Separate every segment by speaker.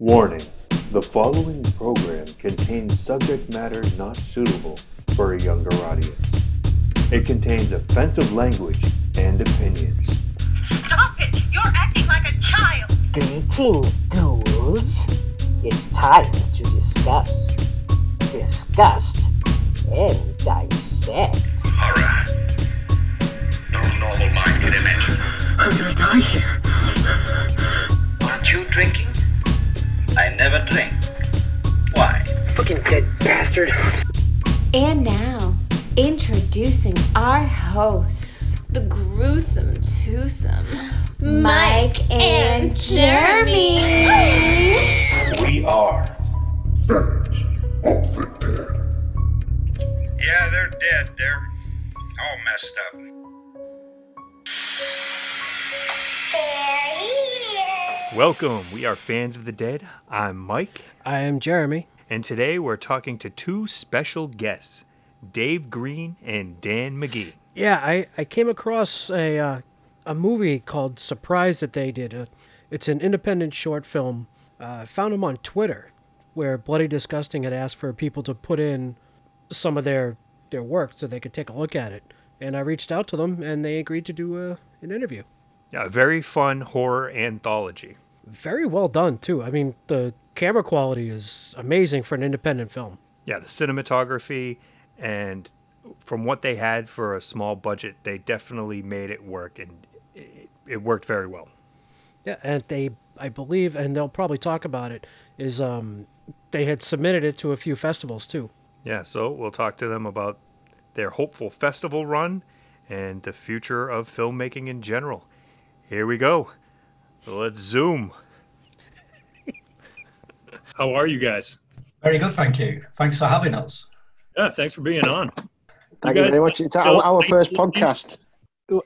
Speaker 1: Warning the following program contains subject matter not suitable for a younger audience. It contains offensive language and opinions.
Speaker 2: Stop it! You're acting like a child!
Speaker 3: Greetings, ghouls. It's time to discuss, disgust, and dissect.
Speaker 4: Horror. No normal mind could imagine.
Speaker 3: I'm gonna die here.
Speaker 4: Aren't you drinking? I never drink. Why?
Speaker 3: Fucking dead bastard.
Speaker 5: And now, introducing our hosts, the gruesome twosome, Mike and Jeremy.
Speaker 1: We are
Speaker 6: Friends of the Dead.
Speaker 4: Yeah, they're dead. They're all messed up.
Speaker 1: Welcome. We are fans of the dead. I'm Mike,
Speaker 7: I am Jeremy.
Speaker 1: and today we're talking to two special guests, Dave Green and Dan McGee.
Speaker 7: Yeah, I, I came across a uh, a movie called Surprise that they did. Uh, it's an independent short film. Uh, found them on Twitter, where Bloody Disgusting had asked for people to put in some of their their work so they could take a look at it. And I reached out to them, and they agreed to do uh, an interview.
Speaker 1: Yeah, a very fun horror anthology.
Speaker 7: Very well done too. I mean, the camera quality is amazing for an independent film.
Speaker 1: Yeah, the cinematography and from what they had for a small budget, they definitely made it work and it, it worked very well.
Speaker 7: Yeah, and they, I believe, and they'll probably talk about it, is um, they had submitted it to a few festivals too.
Speaker 1: Yeah, so we'll talk to them about their hopeful festival run and the future of filmmaking in general. Here we go. Let's zoom. How are you guys?
Speaker 8: Very good, thank you. Thanks for having us.
Speaker 1: Yeah, thanks for being on.
Speaker 9: Thank
Speaker 1: You
Speaker 9: you very much. It's our, our first podcast.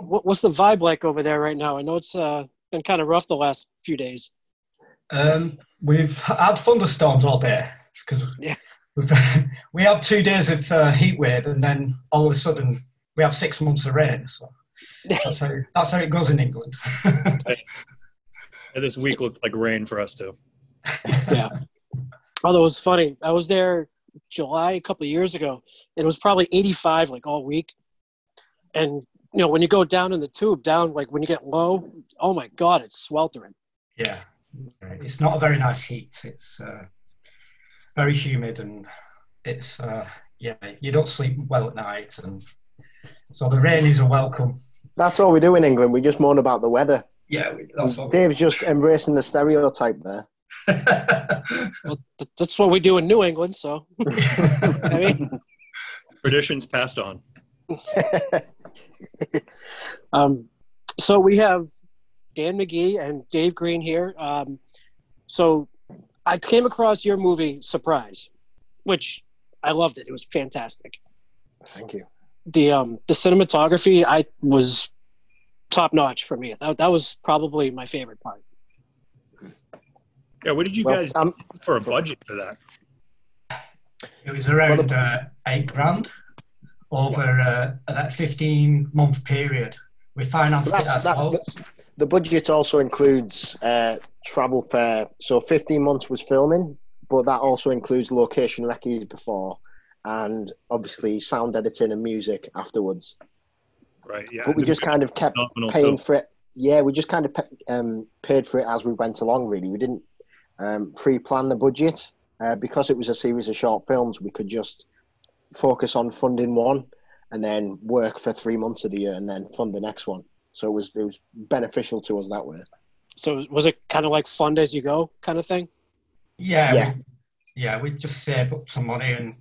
Speaker 10: What's the vibe like over there right now? I know it's uh, been kind of rough the last few days.
Speaker 8: Um, we've had thunderstorms all day because
Speaker 10: Yeah.
Speaker 8: we've we have two days of uh, heat wave, and then all of a sudden we have six months of rain. So that's how that's how it goes in England.
Speaker 1: This week looks like rain for us too.
Speaker 10: Yeah. Although it was funny, I was there July a couple of years ago, and it was probably 85 like all week. And you know, when you go down in the tube, down like when you get low, oh my god, it's sweltering.
Speaker 8: yeah, it's not a very nice heat. It's uh, very humid, and it's uh, yeah, you don't sleep well at night, and so the rain is a welcome.
Speaker 9: That's all we do in England. We just moan about the weather.
Speaker 8: Yeah, that's all.
Speaker 9: Dave's just embracing the stereotype there.
Speaker 10: Well, th- that's what we do in New England. So I mean,
Speaker 1: Traditions passed on.
Speaker 10: Um, so we have Dan McGee and Dave Green here. Um, so I came across your movie Surprise, which I loved it. It was fantastic.
Speaker 9: Thank you.
Speaker 10: The um, the cinematography I was top notch for me. That, that was probably my favorite part.
Speaker 1: Yeah, what did you
Speaker 9: Well,
Speaker 1: guys
Speaker 9: um,
Speaker 1: for a budget for that?
Speaker 8: It was around uh, eight grand over uh, that 15 month period. We financed it
Speaker 9: That's- that-
Speaker 8: ourselves.
Speaker 9: The budget also includes uh, travel fare. So 15 months was filming, but that also includes location recce before and obviously sound editing and music afterwards.
Speaker 1: Right. Yeah.
Speaker 9: But we just kind of kept paying
Speaker 1: too.
Speaker 9: for it. Yeah, we just kind of pa- um, paid for it as we went along. Really, we didn't um, pre-plan the budget uh, because it was a series of short films. We could just focus on funding one and then work for three months of the year and then fund the next one. So it was it was beneficial to us that way.
Speaker 10: So was it kind of like fund as you go kind of thing?
Speaker 8: Yeah,
Speaker 9: Yeah.
Speaker 8: We, yeah, we just save up some money and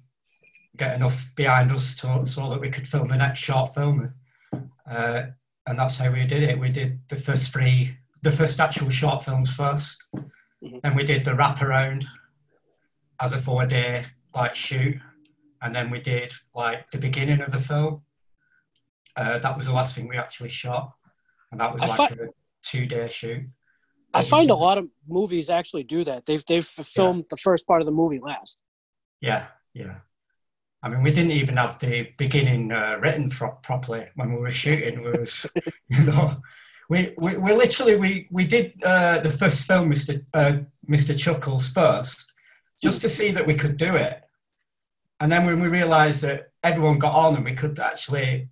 Speaker 8: get enough behind us to, so that we could film the next short film. Uh, and that's how we did it. We did the first three, the first actual short films 1st
Speaker 10: Mhm.
Speaker 8: Then we did the wraparound as a four day like shoot. And then we did like the beginning of the film. Uh, that was the last thing we actually shot. And that was
Speaker 10: I
Speaker 8: like
Speaker 10: fi-
Speaker 8: a two day shoot.
Speaker 10: I
Speaker 8: Which
Speaker 10: find a lot of movies actually do that. They've they've filmed the first part of the movie last.
Speaker 8: Yeah, yeah. I mean, we didn't even have the beginning uh, written pro- properly when we were shooting. We was, you know, we, we, we literally we we did uh, the first film, Mister uh, Mr. Chuckles first, just to see that we could do it. And then when we realised that everyone got on and we could actually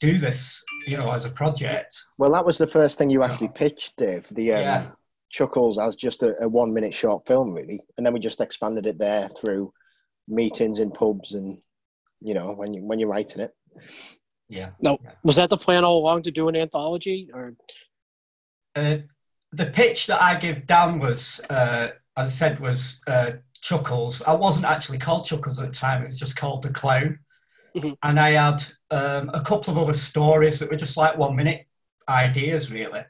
Speaker 8: do this, you know, as a project.
Speaker 9: Well, that was the first thing you actually pitched, Dave. The um,
Speaker 8: Yeah.
Speaker 9: Chuckles as just a, a one minute short film, really, and then we just expanded it there through meetings in pubs and you know when you when you're writing it.
Speaker 8: Yeah.
Speaker 10: No, was that the plan all along to do an anthology, or
Speaker 8: Uh, the pitch that I give Dan was, uh, as I said, was uh, Chuckles. I wasn't actually called Chuckles at the time; it was just called the Clown.
Speaker 10: Mhm.
Speaker 8: And I had um, a couple of other stories that were just like one-minute ideas, really.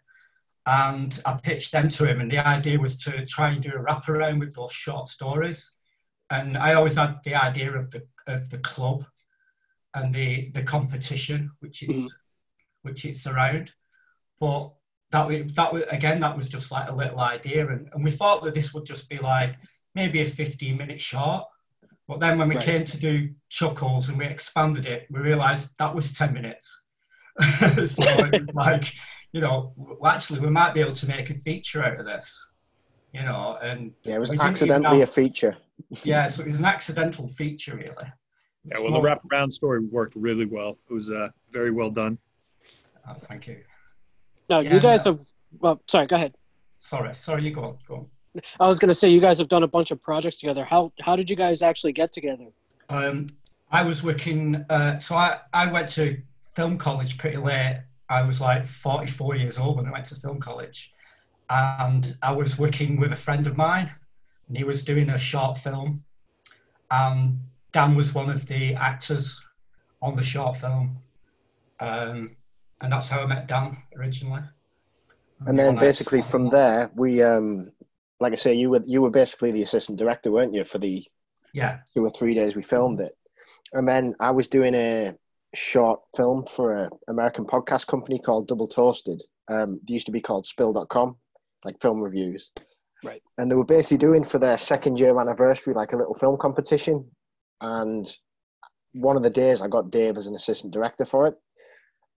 Speaker 8: And I pitched them to him, and the idea was to try and do a wraparound with those short stories. And I always had the idea of the of the club and the the competition, which is
Speaker 10: Mhm.
Speaker 8: which it's around. But that was, that was again that was just like a little idea, and, and we thought that this would just be like maybe a 15 minute short. But then when we
Speaker 10: Right.
Speaker 8: came to do Chuckles and we expanded it, we realised that was 10 minutes. so it was like, you know, well, actually we might be able to make a feature out of this, you know, and
Speaker 9: Yeah, it was
Speaker 8: we didn't even
Speaker 9: accidentally
Speaker 8: know-
Speaker 9: a feature.
Speaker 8: yeah, so it was an accidental feature, really.
Speaker 11: Yeah, well, the wraparound story worked really well. It was uh, very well done.
Speaker 8: Oh, thank you.
Speaker 10: no?
Speaker 8: Yeah,
Speaker 10: you guys
Speaker 8: no.
Speaker 10: have. Well, sorry. Go ahead.
Speaker 8: Sorry, sorry, you go on, go on.
Speaker 10: I was going to say you guys have done a bunch of projects together. How how did you guys actually get together?
Speaker 8: Um, I was working, uh, so I, I went to film college pretty late. I was like 44 years old when I went to film college. And I was working with a friend of mine, and he was doing a short film. And Dan was one of the actors on the short film. Um, and that's how I met Dan originally.
Speaker 9: And then basically from there, we um, like I say, you were you were basically the assistant director, weren't you, for the
Speaker 8: Yeah,
Speaker 9: two or three days we filmed it. And then I was doing a short film for an American podcast company called Double Toasted. Um, they used to be called Spill.com, like film reviews.
Speaker 10: Right.
Speaker 9: And they were basically doing for their second year anniversary like a little film competition. And one of the days I got Dave as an assistant director for it.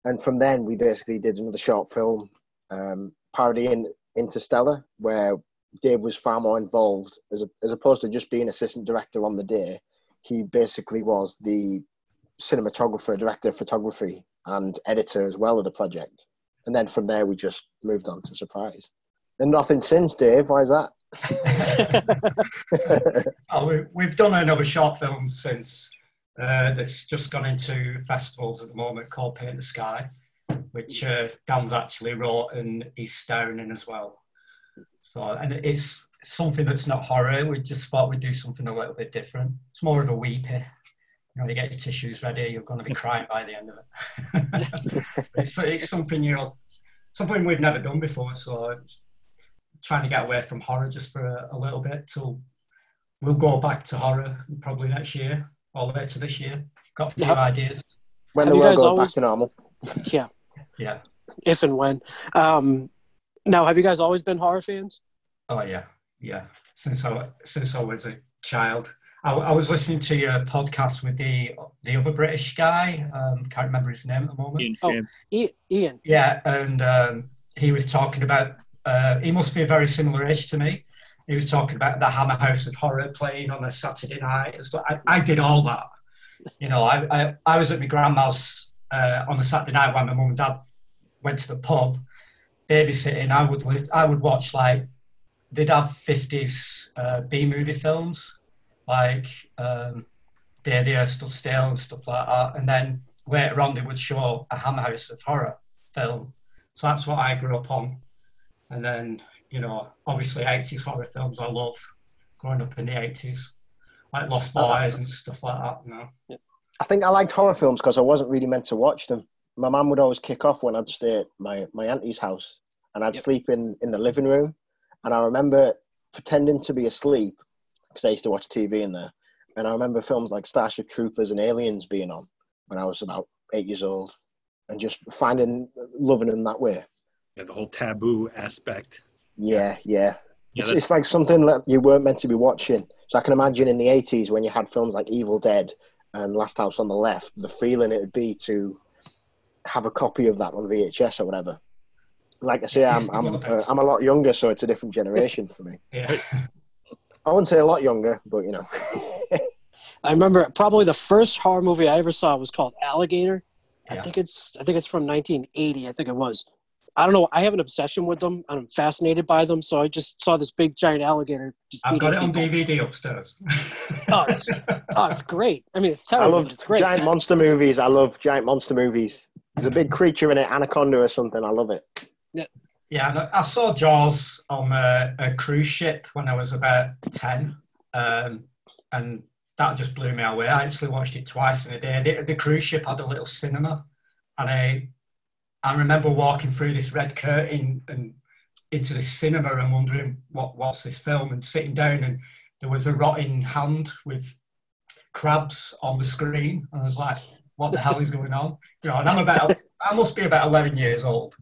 Speaker 9: And from then we basically did another short film um, parodying Interstellar, where Dave was far more involved as, a, as opposed to just being assistant director on the day. He basically was the cinematographer, director of photography, and editor as well of the project. And then from there, we just moved on to Surprise. And nothing since, Dave. Why is that?
Speaker 8: Oh, we, we've done another short film since uh, that's just gone into festivals at the moment called Paint the Sky, which uh, Dan's actually wrote and he's starring in as well. So, and it's something that's not horror. We just thought we'd do something a little bit different. It's more of a weepy. You know, you get your tissues ready, you're going to be crying by the end of it. it's, it's something, you know, something we've never done before. So, it's trying to get away from horror just for a, a little bit till we'll go back to horror probably next year or later this year. Got a few
Speaker 10: Have-
Speaker 8: ideas.
Speaker 9: When
Speaker 10: Have
Speaker 9: the world goes
Speaker 10: always-
Speaker 9: back to normal.
Speaker 10: Yeah,
Speaker 8: Yeah.
Speaker 10: if and when. Um, now, have you guys always been horror fans?
Speaker 8: Oh yeah, yeah. Since I since I was a child, I, I was listening to your podcast with the the other British guy. Um, can't remember his name at the moment.
Speaker 11: Ian
Speaker 10: Oh. Ian.
Speaker 8: Yeah, and um, he was talking about. Uh, he must be a very similar age to me. He was talking about the Hammer House of Horror playing on a Saturday night. I, I did all that. You know, I, I, I was at my grandma's uh, on a Saturday night when my mum and dad went to the pub, babysitting. I would I would watch like they'd have fifties uh, B movie films like um, Day the Earth Stood Still and stuff like that, and then later on they would show a Hammer House of Horror film. So that's what I grew up on. And then, you know, obviously 80s horror films I love growing up in the 80s, like Lost Boys and stuff like that. You know.
Speaker 9: I think I liked horror films because I wasn't really meant to watch them. My mum would always kick off when I'd stay at my, my auntie's house and I'd
Speaker 10: Yep.
Speaker 9: sleep in, in the living room. And I remember pretending to be asleep because I used to watch TV in there. And I remember films like Starship Troopers and Aliens being on when I was about eight years old and just finding, loving them that way.
Speaker 11: Yeah, the whole taboo aspect.
Speaker 9: Yeah, yeah.
Speaker 11: Yeah,
Speaker 9: it's, it's like something that you weren't meant to be watching. So I can imagine in the 80s when you had films like Evil Dead and Last House on the Left, the feeling it would be to have a copy of that on VHS or whatever. Like I say, I'm I'm uh, I'm a lot younger, so it's a different generation for me.
Speaker 8: Yeah.
Speaker 9: I wouldn't say a lot younger, but you know.
Speaker 10: I remember probably the first horror movie I ever saw was called Alligator. I
Speaker 8: Yeah.
Speaker 10: think it's I think it's from 1980. I think it was. I don't know. I have an obsession with them. I'm fascinated by them. So I just saw this big giant alligator. Just
Speaker 8: I've got it on
Speaker 10: people.
Speaker 8: DVD upstairs.
Speaker 10: Oh, it's, oh, it's great. I mean, it's terrible.
Speaker 9: I
Speaker 10: terrible.
Speaker 9: love
Speaker 10: it's great.
Speaker 9: giant monster movies. I love giant monster movies. There's a big creature in it, anaconda or something. I love it.
Speaker 8: Yeah, and I I saw Jaws on a, a cruise ship when I was about 10. Um, and that just blew me away. I actually watched it twice in a day. The, the cruise ship had a little cinema. And I, I remember walking through this red curtain and into the cinema and wondering what what's this film and sitting down and there was a rotting hand with crabs on the screen. And I was like, what the hell is going on? You know, and I'm about, I must be about 11 years old.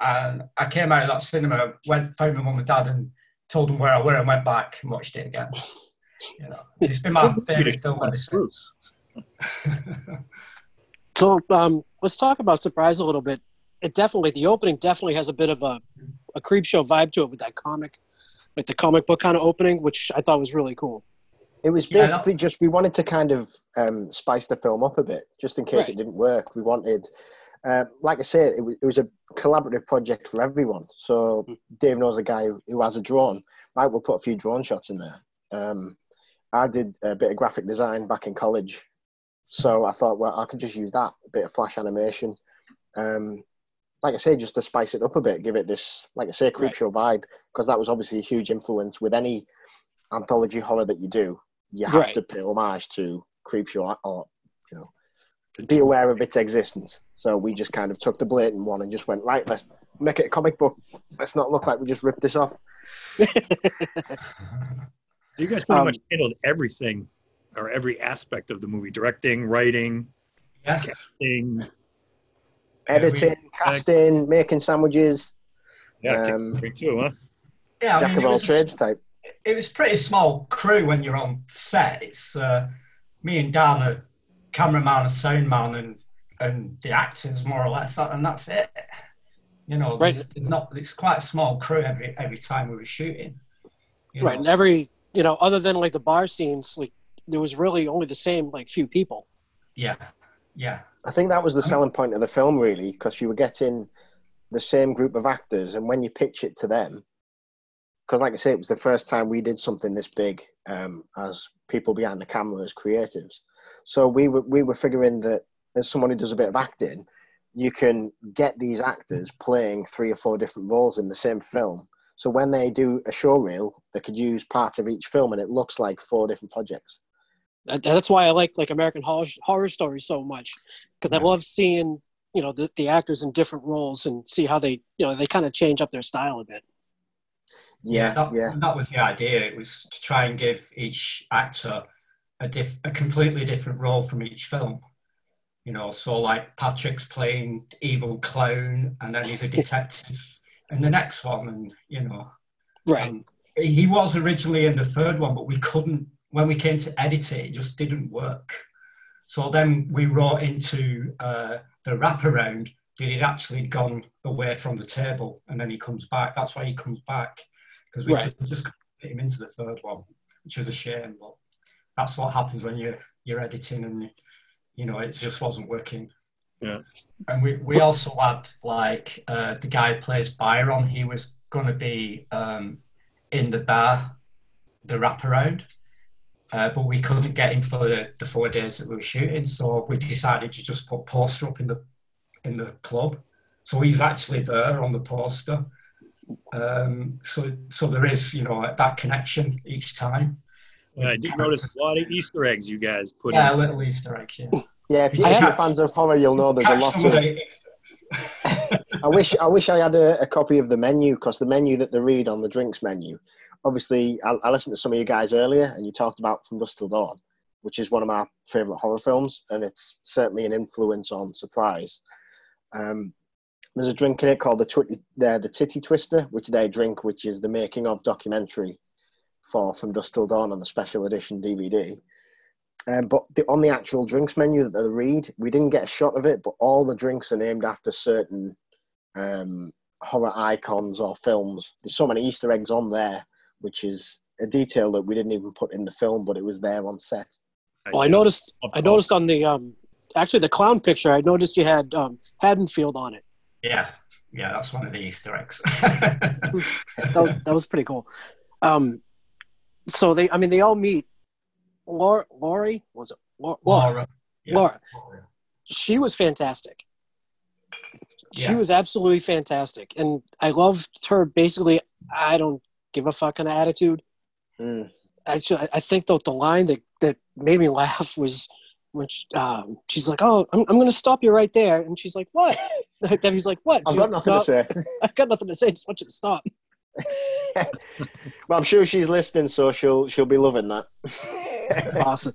Speaker 8: And I came out of that cinema, went found my mum and dad, and told them where I were, and went back and watched it again. You know, it's been my favourite film ever since.
Speaker 10: So um, let's talk about Surprise a little bit. It definitely, the opening definitely has a bit of a, a Creepshow vibe to it with that comic, like the comic book kind of opening, which I thought was really cool.
Speaker 9: It was
Speaker 8: Yeah,
Speaker 9: basically just we wanted to kind of um, spice the film up a bit, just in case
Speaker 10: Right.
Speaker 9: it didn't work. We wanted, uh, like I say, it was, it was a collaborative project for everyone. So Dave knows a guy who, who has a drone. Right, we'll put a few drone shots in there. Um, I did a bit of graphic design back in college, so I thought, well, I could just use that bit of flash animation. Um, like I say, just to spice it up a bit, give it this, like I say, creep
Speaker 10: Right.
Speaker 9: show vibe, because that was obviously a huge influence with any anthology horror that you do. You have
Speaker 10: Right.
Speaker 9: to pay homage to Creepshow or, or, you know, be aware of its existence. So we just kind of took the blatant one and just went right. Let's make it a comic book. Let's not look like we just ripped this off.
Speaker 11: So you guys pretty
Speaker 10: Um,
Speaker 11: much handled everything or every aspect of the movie directing, writing,
Speaker 8: Yeah.
Speaker 11: casting.
Speaker 9: Editing, casting, making sandwiches,
Speaker 11: Yeah,
Speaker 9: Um,
Speaker 11: too, huh?
Speaker 8: Yeah, I
Speaker 9: jack
Speaker 8: mean,
Speaker 9: of
Speaker 8: it
Speaker 9: all
Speaker 8: was,
Speaker 9: trades type.
Speaker 8: it was pretty small crew when you're on set. It's uh, me and Dan, a cameraman, a sound man, and and the actors more or less, and that's it. You know,
Speaker 10: Right.
Speaker 8: there's, there's not. It's quite a small crew every every time we were shooting. you
Speaker 10: Right.
Speaker 8: know,
Speaker 10: And
Speaker 8: so-
Speaker 10: every, you know, other than like the bar scenes, like there was really only the same like few people.
Speaker 8: yeah, yeah,
Speaker 9: I think that was the selling point of the film, really, because you were getting the same group of actors, and when you pitch it to them, because like I say, it was the first time we did something this big um, as people behind the camera as creatives. So we were we were figuring that as someone who does a bit of acting, you can get these actors playing three or four different roles in the same film. So when they do a show reel, they could use part of each film, and it looks like four different projects.
Speaker 10: That, that's why I like like American horror, horror stories so much because I love seeing you know the, the actors in different roles and see how they you know they kind of change up their style a bit.
Speaker 9: Yeah,
Speaker 8: that,
Speaker 9: yeah.
Speaker 8: That was the idea. It was to try and give each actor a diff, a completely different role from each film. You know, so like Patrick's playing evil clown, and then he's a detective in the next one, and you know,
Speaker 10: Right.
Speaker 8: um, he was originally in the third one, but we couldn't. When we came to edit it, it just didn't work. So then we wrote into uh, the wraparound that he'd actually gone away from the table, and then he comes back. That's why he comes back because we
Speaker 10: Right.
Speaker 8: just couldn't fit him into the third one, which was a shame. But that's what happens when you're you're editing, and you know it just wasn't working.
Speaker 11: Yeah.
Speaker 8: And we, we also had like uh, the guy who plays Byron. He was going to be um, in the bar, the wraparound, uh, but we couldn't get him for the, the four days that we were shooting. So we decided to just put poster up in the in the club. So he's actually there on the poster. Um, so so there is you know that connection each time.
Speaker 11: Uh, I did notice a lot of Easter eggs you guys put in.
Speaker 8: Yeah, a
Speaker 11: in.
Speaker 8: little Easter egg. Yeah.
Speaker 9: Yeah, if, you,
Speaker 8: I
Speaker 9: if you're fans of horror, you'll know there's a lot of.
Speaker 8: of
Speaker 9: I wish I wish I had a, a copy of the menu because the menu that they read on the drinks menu. Obviously, I, I listened to some of you guys earlier, and you talked about From Dusk Till Dawn, which is one of my favorite horror films, and it's certainly an influence on Surprise. Um, there's a drink in it called the twi- the, the Titty Twister, which they drink, which is the making of documentary for From Dusk Till Dawn on the special edition DVD. Um, but the, on the actual drinks menu that they read, we didn't get a shot of it, but all the drinks are named after certain um, horror icons or films. There's so many Easter eggs on there, which is a detail that we didn't even put in the film, but it was there on set.
Speaker 10: Oh, I noticed. I noticed on the um, actually the clown picture. I noticed you had um, Haddonfield on it.
Speaker 8: Yeah, yeah, that's one of the Easter eggs.
Speaker 10: that was that was pretty cool. Um, so they, I mean, they all meet. Laura, Laurie was it? Laura.
Speaker 8: Laura. Yeah.
Speaker 10: Laura. She was fantastic. She
Speaker 8: Yeah.
Speaker 10: was absolutely fantastic, and I loved her. Basically, I don't give a fuck kind of attitude.
Speaker 9: Mm.
Speaker 10: I- I think that the line that that made me laugh was when she, um, she's like, "Oh, I'm, I'm going to stop you right there," and she's like, "What?" Debbie's like, "What?"
Speaker 9: I've got nothing to say.
Speaker 10: I've got nothing to say. Just want you to stop.
Speaker 9: Well, I'm sure she's listening, so she'll she'll be loving that.
Speaker 10: awesome.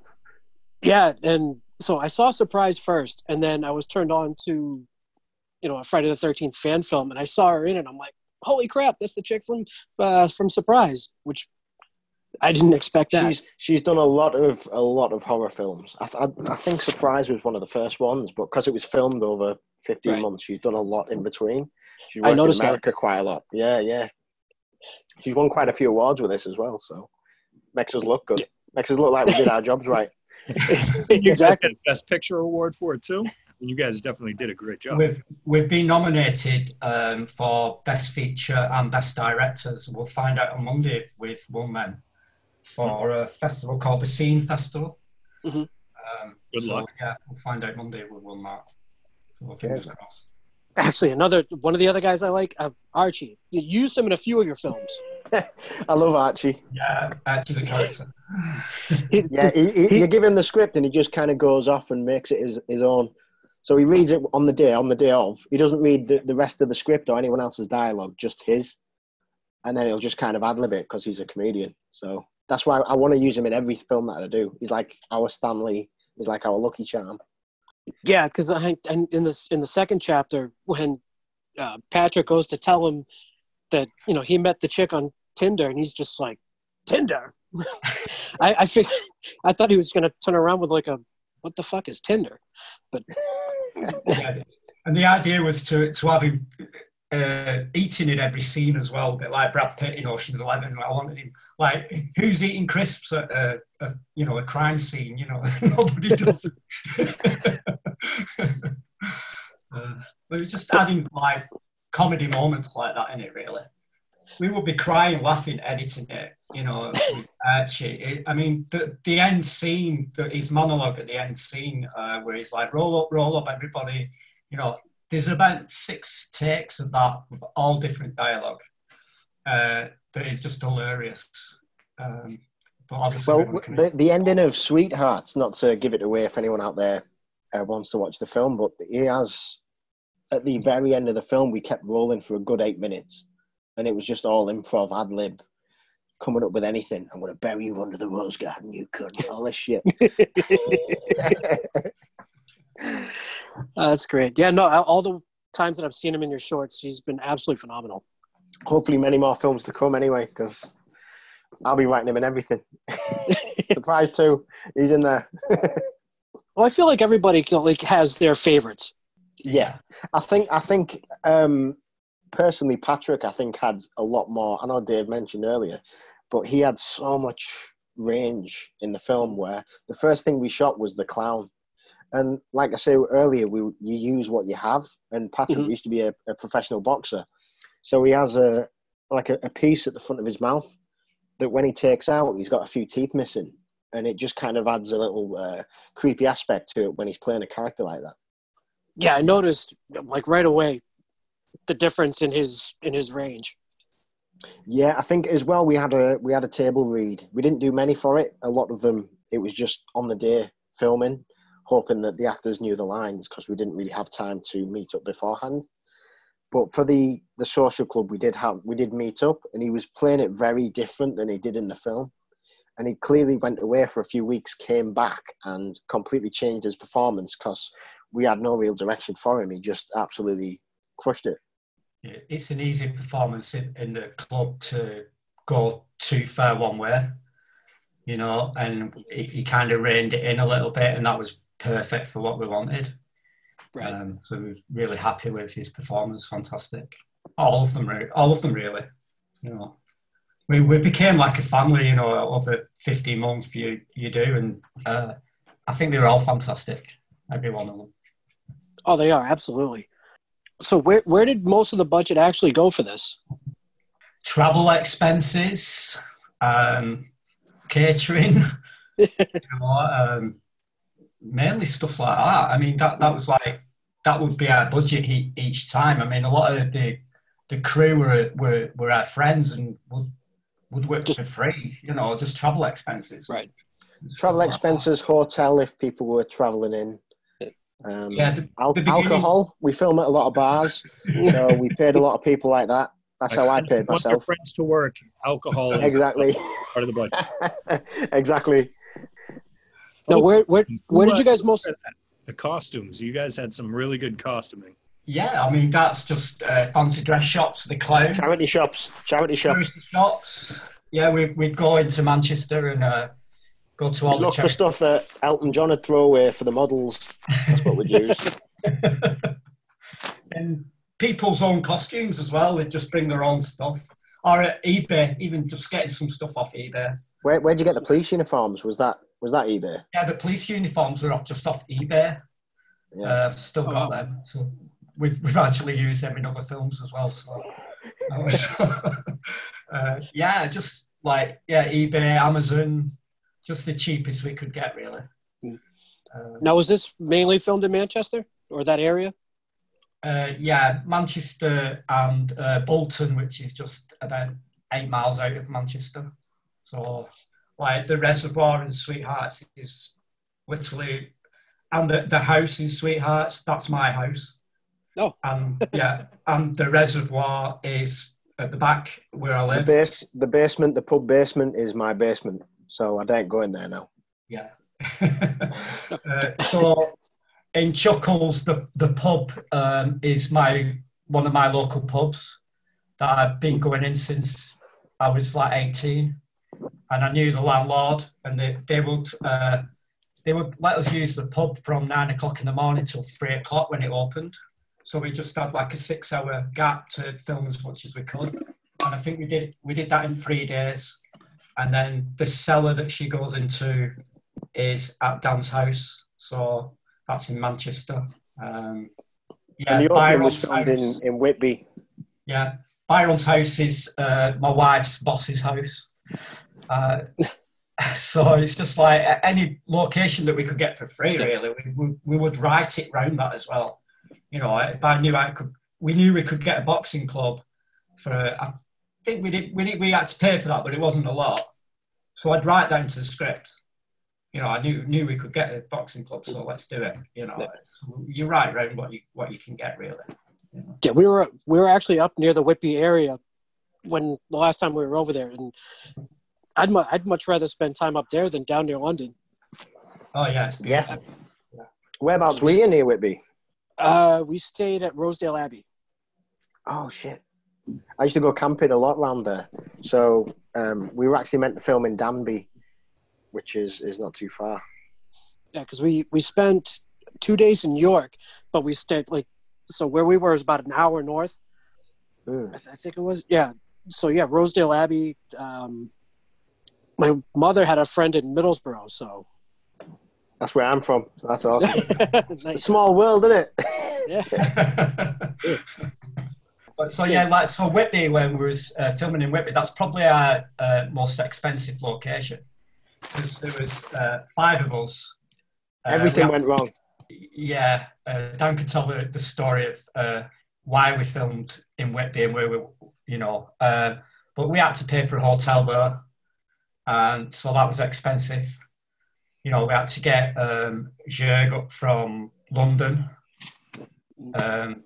Speaker 10: Yeah, and so I saw Surprise first, and then I was turned on to, you know, a Friday the Thirteenth fan film, and I saw her in it. I'm like, holy crap, that's the chick from uh, from Surprise, which I didn't expect that.
Speaker 9: She's she's done a lot of a lot of horror films. I, th- I, I think Surprise was one of the first ones, but because it was filmed over 15
Speaker 10: Right.
Speaker 9: months, she's done a lot in between. She's
Speaker 10: I
Speaker 9: worked in
Speaker 10: noticed that.
Speaker 9: America quite a lot. Yeah, yeah. She's won quite a few awards with this as well, so makes us look good. Makes us look like we did our jobs right.
Speaker 10: Exactly.
Speaker 11: Best Picture award for it too. And you guys definitely did a great job.
Speaker 8: We've we've been nominated um, for best feature and best directors. We'll find out on Monday if we've won them for a festival called the Scene Festival.
Speaker 10: Mhm.
Speaker 8: Um,
Speaker 11: Good
Speaker 8: so,
Speaker 11: luck.
Speaker 8: Yeah, we'll find out Monday if we won that. So fingers crossed.
Speaker 10: Actually, another one of the other guys I like, uh, Archie. You use him in a few of your films.
Speaker 9: I love Archie.
Speaker 8: Yeah, Archie's a character.
Speaker 10: He-
Speaker 9: Yeah, he, he, you give him the script and he just kind of goes off and makes it his, his own. So he reads it on the day, on the day of. He doesn't read the, the rest of the script or anyone else's dialogue, just his. And then he'll just kind of ad lib it because he's a comedian. So that's why I want to use him in every film that I do. He's like our Stanley. He's like our Lucky Charm.
Speaker 10: Yeah, because and in this in the second chapter when uh, Patrick goes to tell him that you know he met the chick on Tinder and he's just like Tinder. I I fig- I thought he was gonna turn around with like a what the fuck is Tinder, but.
Speaker 8: And the idea was to, to have him uh, eating in every scene as well, a bit like Brad Pitt in Ocean's Eleven. I wanted him like who's eating crisps at a, a you know a crime scene. You know nobody does. uh, but just adding like comedy moments like that in it. Really, we would be crying, laughing, editing it. You know, with Archie. It, I mean, the the end scene, the, his monologue at the end scene, uh, where he's like, "Roll up, roll up, everybody." You know, there's about six takes of that with all different dialogue. Uh, that is just hilarious. Um, but obviously,
Speaker 9: Well,
Speaker 8: we
Speaker 9: the, the ending of Sweethearts, not to give it away if anyone out there uh, wants to watch the film, but he has, at the very end of the film, we kept rolling for a good eight minutes. And it was just all improv, ad lib, coming up with anything. I'm going to bury you under the rose garden, you cunt. All this shit.
Speaker 10: that's great. Yeah, no, all the times that I've seen him in your shorts, he's been absolutely phenomenal.
Speaker 9: Hopefully, many more films to come anyway, because I'll be writing him in everything. Surprise, too. He's in there.
Speaker 10: Well, I feel like everybody like has their favorites.
Speaker 9: Yeah, I think I think um, personally, Patrick, I think had a lot more. I know Dave mentioned earlier, but he had so much range in the film. Where the first thing we shot was the clown, and like I said earlier, we you use what you have. And Patrick
Speaker 10: Mhm.
Speaker 9: used to be a, a professional boxer, so he has a like a, a piece at the front of his mouth that when he takes out, he's got a few teeth missing, and it just kind of adds a little uh, creepy aspect to it when he's playing a character like that.
Speaker 10: Yeah, I noticed like right away the difference in his in his range.
Speaker 9: Yeah, I think as well we had a we had a table read. We didn't do many for it. A lot of them it was just on the day filming, hoping that the actors knew the lines because we didn't really have time to meet up beforehand. But for the the social club, we did have we did meet up, and he was playing it very different than he did in the film. And he clearly went away for a few weeks, came back, and completely changed his performance because we had no real direction for him. He just absolutely crushed it.
Speaker 8: Yeah, it's an easy performance in, in the club to go too far one way, you know, and he, he kind of reined it in a little bit, and that was perfect for what we wanted.
Speaker 10: Right.
Speaker 8: Um, so we're really happy with his performance. Fantastic. All of them, re- all of them, really. You know, we we became like a family. You know, over fifteen months, you you do, and uh, I think they were all fantastic. Every one of them.
Speaker 10: Oh, they are absolutely. So where where did most of the budget actually go for this?
Speaker 8: Travel expenses, um, catering, you know, um, mainly stuff like that. I mean, that that was like that would be our budget each time. I mean, a lot of the the crew were were, were our friends and would would work for free. You know, just travel expenses.
Speaker 10: Right.
Speaker 9: Travel expenses, hotel if people were travelling in. Um,
Speaker 8: Yeah, the-
Speaker 9: al-
Speaker 8: the beginning-
Speaker 9: alcohol. We film at a lot of bars, so we paid a lot of people like that. That's how I paid
Speaker 11: Want
Speaker 9: myself.
Speaker 11: friends to work. Alcohol is
Speaker 9: Exactly.
Speaker 11: part of the budget.
Speaker 9: exactly.
Speaker 10: No, where where where did you guys most?
Speaker 11: The costumes. You guys had some really good costuming.
Speaker 8: Yeah, I mean that's just uh, fancy dress shops, the clown.
Speaker 9: Charity shops. Charity shops.
Speaker 8: Charity shops. Yeah, we, we'd go into Manchester and uh, go to all
Speaker 9: We
Speaker 8: the
Speaker 9: look for stuff that Elton John would throw away for the models. That's what we'd use.
Speaker 8: and people's own costumes as well. They'd just bring their own stuff. Or at eBay, even just getting some stuff off eBay.
Speaker 9: Where where'd you get the police uniforms? Was that was that eBay?
Speaker 8: Yeah, the police uniforms were off just off eBay.
Speaker 9: Yeah.
Speaker 8: Uh, I've still got them. So we've, we've actually used them in other films as well. So was- uh, yeah, just like yeah, eBay, Amazon, just the cheapest we could get really. Uh,
Speaker 10: Now, was this mainly filmed in Manchester or that area?
Speaker 8: Uh, yeah, Manchester and uh, Bolton, which is just about eight miles out of Manchester. So, like the reservoir in Sweethearts is literally, and the, the house in Sweethearts, that's my house.
Speaker 10: Oh.
Speaker 8: And yeah, and the reservoir is at the back where I live.
Speaker 9: The
Speaker 8: live.
Speaker 9: base the basement, the pub basement is my basement. So I don't go in there now.
Speaker 8: Yeah. uh, so in Chuckles, the the pub um, is my one of my local pubs that I've been going in since I was like eighteen, and I knew the landlord, and they they would uh, they would let us use the pub from nine o'clock in the morning till three o'clock when it opened. So we just had like a six hour gap to film as much as we could, and I think we did we did that in three days. And then the cellar that she goes into is at Dan's house. So that's in Manchester. Um, yeah,
Speaker 9: and the
Speaker 8: Byron's house.
Speaker 9: in, in Whitby.
Speaker 8: Yeah, Byron's house is uh, my wife's boss's house. Uh, so it's just like any location that we could get for free, really. We, we, we would write it round that as well. You know, if I knew I could, we knew we could get a boxing club for. I think we did. We did, we had to pay for that, but it wasn't a lot. So I'd write down to the script. You know, I knew knew we could get a boxing club, so let's do it. You know, so you write round what you what you can get really.
Speaker 10: Yeah, we were we were actually up near the Whitby area when the last time we were over there, and I'd mu- I'd much rather spend time up there than down near London.
Speaker 8: Oh yeah, it's
Speaker 9: Yeah. Whereabouts were you near Whitby?
Speaker 10: Uh, we stayed at Rosedale Abbey.
Speaker 9: Oh shit! I used to go camping a lot around there. So um, we were actually meant to film in Danby, which is is not too far.
Speaker 10: Yeah, because we we spent two days in York, but we stayed like so where we were is about an hour north.
Speaker 9: Mm.
Speaker 10: I, th- I think it was yeah. So yeah, Rosedale Abbey. Um, my mother had a friend in Middlesbrough, so
Speaker 9: That's where I'm from. That's awesome.
Speaker 10: nice.
Speaker 9: Small world, isn't it?
Speaker 10: Yeah.
Speaker 8: But so yeah, like so Whitby when we was uh, filming in Whitby, that's probably our uh, most expensive location because there was uh, five of us. Uh,
Speaker 9: Everything
Speaker 8: we
Speaker 9: went
Speaker 8: had-
Speaker 9: wrong.
Speaker 8: Yeah, uh, Dan can tell the, the story of uh, why we filmed in Whitby and where we, you know, but we had to pay for a hotel there, and so that was expensive. You know, we had to get um, Jörg up from London. Um,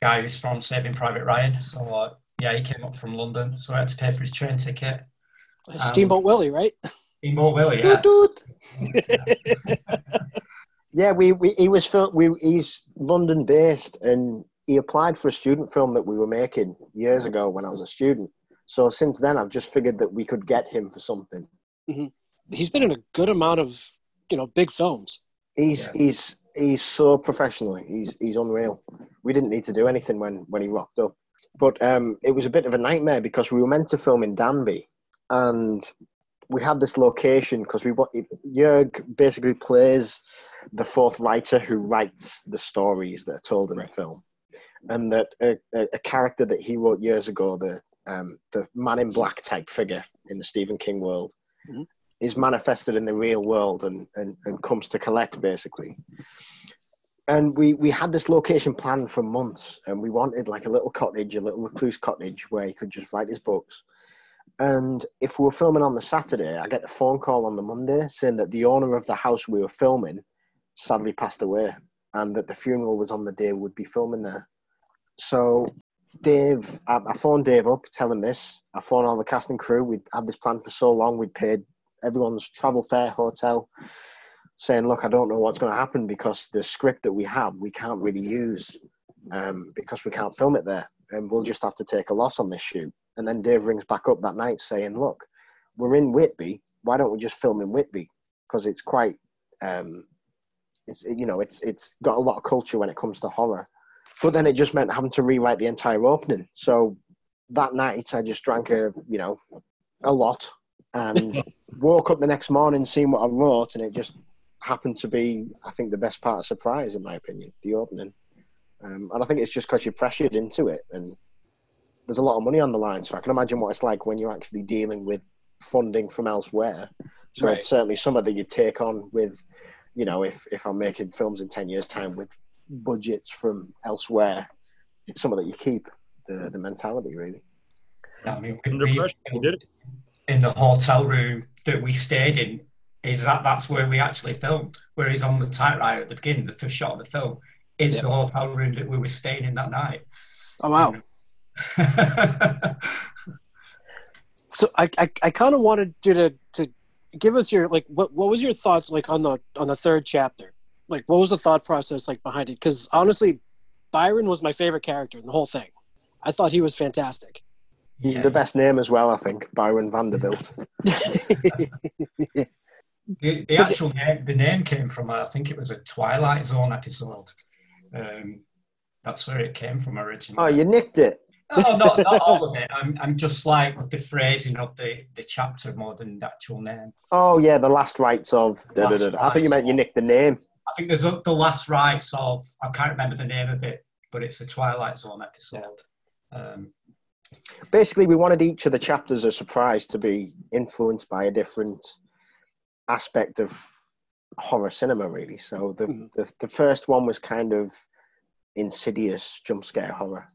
Speaker 8: guy who's from Saving Private Ryan. So uh, yeah, he came up from London, so I had to pay for his train ticket.
Speaker 10: Steamboat Willie, right?
Speaker 8: Steamboat Willie, yes.
Speaker 9: Yeah, we, we he was we he's London based and he applied for a student film that we were making years ago when I was a student. So since then, I've just figured that we could get him for something.
Speaker 10: He's been in a good amount of you know big films.
Speaker 9: He's he's he's so professional. He's he's unreal. We didn't need to do anything when when he rocked up. But um, it was a bit of a nightmare because we were meant to film in Danby, and we had this location because we wa- Jörg basically plays the fourth writer who writes the stories that are told in the film, and that a, a, character that he wrote years ago, the um, the man in black type figure in the Stephen King world,
Speaker 10: Mhm.
Speaker 9: Is manifested in the real world and, and, and comes to collect basically. And we, we had this location planned for months, and we wanted like a little cottage, a little recluse cottage where he could just write his books. And if we were filming on the Saturday, I get a phone call on the Monday saying that the owner of the house we were filming sadly passed away, and that the funeral was on the day we'd be filming there. So Dave, I, phoned Dave up, telling this. I phoned all the casting crew. We'd had this plan for so long. We'd paid everyone's travel fare, hotel, saying, "Look, I don't know what's going to happen because the script that we have, we can't really use um, because we can't film it there, and we'll just have to take a loss on this shoot." And then Dave rings back up that night saying, "Look, we're in Whitby. Why don't we just film in Whitby? Because it's quite, um, it's you know, it's it's got a lot of culture when it comes to horror." But then it just meant having to rewrite the entire opening. So that night, I just drank a you know a lot and woke up the next morning seeing what I wrote, and it just happened to be, I think, the best part of surprise, in my opinion, the opening. Um, and I think it's just because you're pressured into it, and there's a lot of money on the line. So I can imagine what it's like when you're actually dealing with funding from elsewhere. So
Speaker 10: Right.
Speaker 9: it's certainly something that you take on with, you know, if if I'm making films in ten years' time with budgets from elsewhere, it's something that you keep the the mentality really.
Speaker 8: I mean,
Speaker 11: Under
Speaker 8: we,
Speaker 11: pressure, you did it.
Speaker 8: In the hotel room that we stayed in, is that that's where we actually filmed. Whereas on the typewriter at the beginning, the first shot of the film, is
Speaker 10: Yep.
Speaker 8: the hotel room that we were staying in that night.
Speaker 10: Oh wow! So I I, I kind of wanted you to to give us your like what what was your thoughts like on the on the third chapter? Like what was the thought process like behind it? Because honestly, Byron was my favorite character in the whole thing. I thought he was fantastic.
Speaker 9: He's
Speaker 8: Yeah.
Speaker 9: the best name as well, I think, Byron Vanderbilt.
Speaker 8: the, the actual name, the name came from, I think it was a Twilight Zone episode. Um, that's where it came from originally.
Speaker 9: Oh, you nicked it.
Speaker 8: No, not, not all of it. I'm, I'm just like the phrasing of the, the chapter more than the actual name.
Speaker 9: Oh yeah, the last rites of. da, da,
Speaker 8: Last
Speaker 9: da, da. I thought you
Speaker 8: rites
Speaker 9: meant you nicked the name.
Speaker 8: I think there's a, the last rites of, I can't remember the name of it, but it's a Twilight Zone episode. Um,
Speaker 9: Basically, we wanted each of the chapters a surprise to be influenced by a different aspect of horror cinema, really. So the
Speaker 10: Mhm.
Speaker 9: the, the first one was kind of insidious jump scare horror,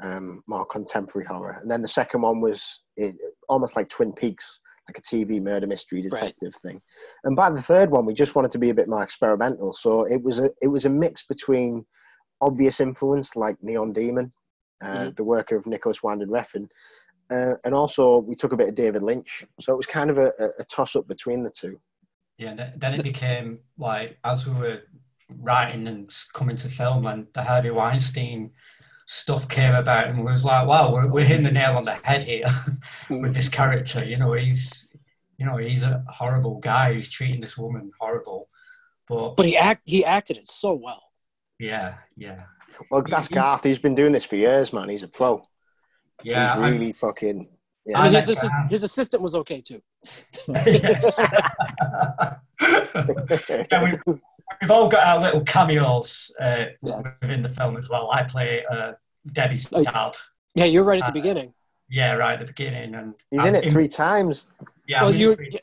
Speaker 9: um, more contemporary horror, and then the second one was it, almost like Twin Peaks, like a TV murder mystery detective thing. And by the third one, we just wanted to be a bit more experimental. So it was a it was a mix between obvious influence like Neon Demon, uh, the work of Nicolas Winding Refn, uh, and also we took a bit of David Lynch. So it was kind of a, a, a toss up between the two.
Speaker 8: yeah, then it became like, as we were writing and coming to film, and the Harvey Weinstein stuff came about, and was like, wow, we're, we're hitting the nail on the head here with this character. You know, he's, you know, he's a horrible guy who's treating this woman horrible. But,
Speaker 10: But he act he acted it so well.
Speaker 8: yeah, yeah.
Speaker 9: Well, that's Garth. He's been doing this for years, man. He's a pro.
Speaker 8: Yeah,
Speaker 9: He's
Speaker 8: I'm-
Speaker 9: really fucking. Yeah.
Speaker 10: I mean, his, assist, his assistant was okay too.
Speaker 8: Yes. yeah, we, we've all got our little cameos uh,
Speaker 10: Yeah.
Speaker 8: within the film as well. I play uh, Debbie's
Speaker 10: Oh.
Speaker 8: dad.
Speaker 10: Yeah, you're right at the
Speaker 8: Uh,
Speaker 10: beginning.
Speaker 8: Yeah, right at the beginning, and
Speaker 9: He's in it three times.
Speaker 8: Yeah,
Speaker 10: Well, you-
Speaker 8: three
Speaker 10: yeah.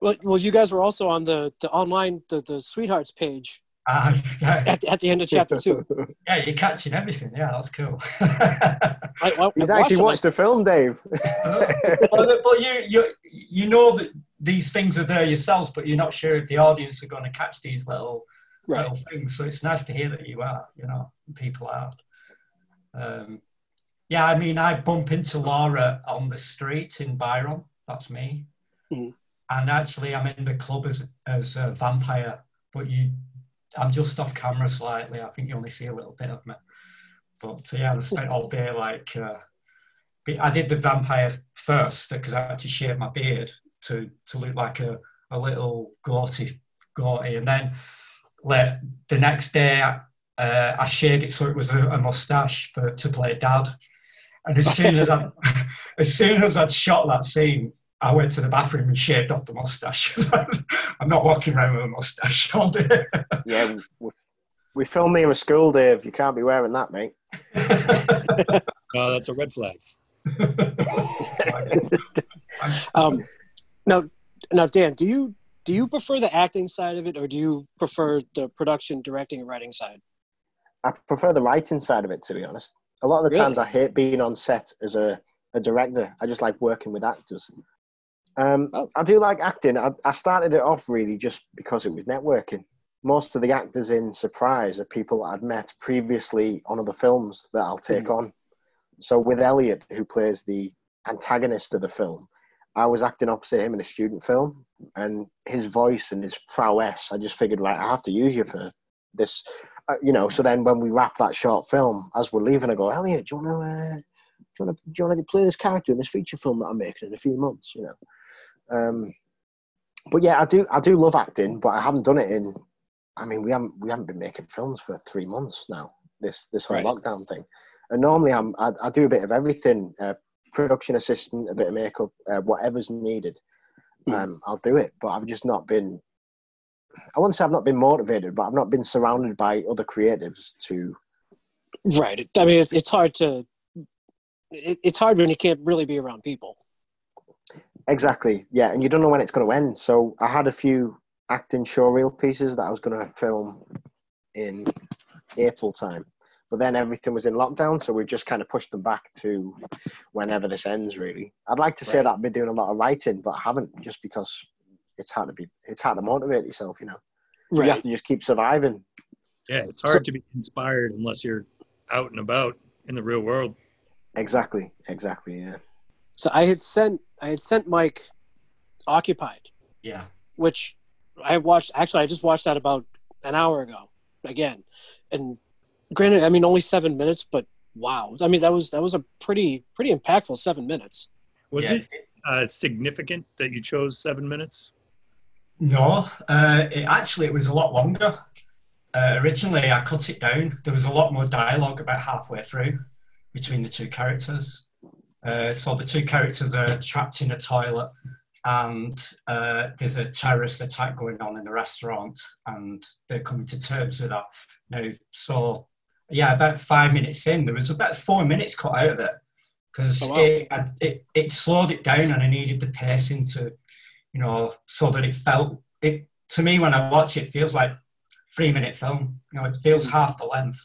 Speaker 10: Well, well, you guys were also on the, the online the, the sweethearts page
Speaker 8: Ah, yeah,
Speaker 10: at, at the end of chapter two.
Speaker 8: yeah, you're catching everything. Yeah, that's cool.
Speaker 10: I, I,
Speaker 9: He's
Speaker 10: I
Speaker 9: actually
Speaker 10: watched
Speaker 9: watched the film, Dave.
Speaker 8: but, but you, you, you know that these things are there yourselves, but you're not sure if the audience are going to catch these little
Speaker 10: right.
Speaker 8: little things. So it's nice to hear that you are, you know, people are. Um, yeah, I mean, I bump into Laura on the street in Byron. That's me.
Speaker 10: Mhm.
Speaker 8: And actually, I'm in the club as as a vampire, but you, I'm just off camera slightly. I think you only see a little bit of me. But uh, yeah, I spent all day like. Uh, I did the vampire first because I had to shave my beard to to look like a, a little gauty gauty, and then like, the next day uh, I shaved it so it was a, a mustache for to play dad, And as soon as I, as soon as I'd shot that scene, I went to the bathroom and shaved off the mustache. I'm not walking around with a mustache all day.
Speaker 9: Yeah, we, we film near a school, Dave. You can't be wearing that, mate.
Speaker 11: Uh, that's a red flag.
Speaker 10: um, now, now, Dan, do you do you prefer the acting side of it, or do you prefer the production, directing, and writing side?
Speaker 9: I prefer the writing side of it, to be honest. A lot of the
Speaker 10: Really?
Speaker 9: times I hate being on set as a, a director. I just like working with actors. Um,
Speaker 10: Oh.
Speaker 9: I do like acting. I, I started it off really just because it was networking. Most of the actors in Surprise are people I'd met previously on other films that I'll take
Speaker 10: Mm-hmm.
Speaker 9: on. So with Elliot, who plays the antagonist of the film, I was acting opposite him in a student film, and his voice and his prowess, I just figured, right, I have to use you for this uh, you know, so then when we wrap that short film, as we're leaving, I go, Elliot, do you want to, uh, do you want to, do you want to play this character in this feature film that I'm making in a few months? You know, um, but yeah, I do, I do love acting, but I haven't done it in. I mean, we haven't, we haven't been making films for three months now. This, this whole
Speaker 10: Right.
Speaker 9: lockdown thing, and normally I'm, I, I do a bit of everything, uh, production assistant, a bit of makeup, uh, whatever's needed. Um, I'll do it, but I've just not been I wouldn't say I've not been motivated, but I've not been surrounded by other creatives to.
Speaker 10: Right. I mean, it's, it's hard to. It, it's hard when you can't really be around people.
Speaker 9: Exactly, yeah, and you don't know when it's going to end. So I had a few acting showreel pieces that I was going to film in April time, but then everything was in lockdown, so we just kind of pushed them back to whenever this ends. Really, I'd like to say
Speaker 10: Right.
Speaker 9: that I've been doing a lot of writing, but I haven't, just because it's hard to be. It's hard to motivate yourself, you know. right. You have to just keep surviving.
Speaker 11: Yeah, it's hard to be inspired unless you're out and about in the real world.
Speaker 9: Exactly, exactly, yeah.
Speaker 10: So I had sent I had sent Mike Occupied,
Speaker 8: Yeah.
Speaker 10: which I watched. Actually, I just watched that about an hour ago again, and granted, I mean only seven minutes, but wow, I mean that was that was a pretty pretty impactful seven minutes.
Speaker 11: Was
Speaker 8: Yeah.
Speaker 11: it uh, significant that you chose seven minutes?
Speaker 8: No, uh, it, actually, it was a lot longer. Uh, originally, I cut it down. There was a lot more dialogue about halfway through between the two characters. Uh, so the two characters are trapped in a toilet, and uh, there's a terrorist attack going on in the restaurant, and they're coming to terms with that. Now, so yeah, about five minutes in, there was about four minutes cut out of it because
Speaker 10: Oh, wow.
Speaker 8: it, it it slowed it down, and I needed the pacing to you know, so that it felt it to me when I watch it, it feels like three minute film. You know, it feels half the length.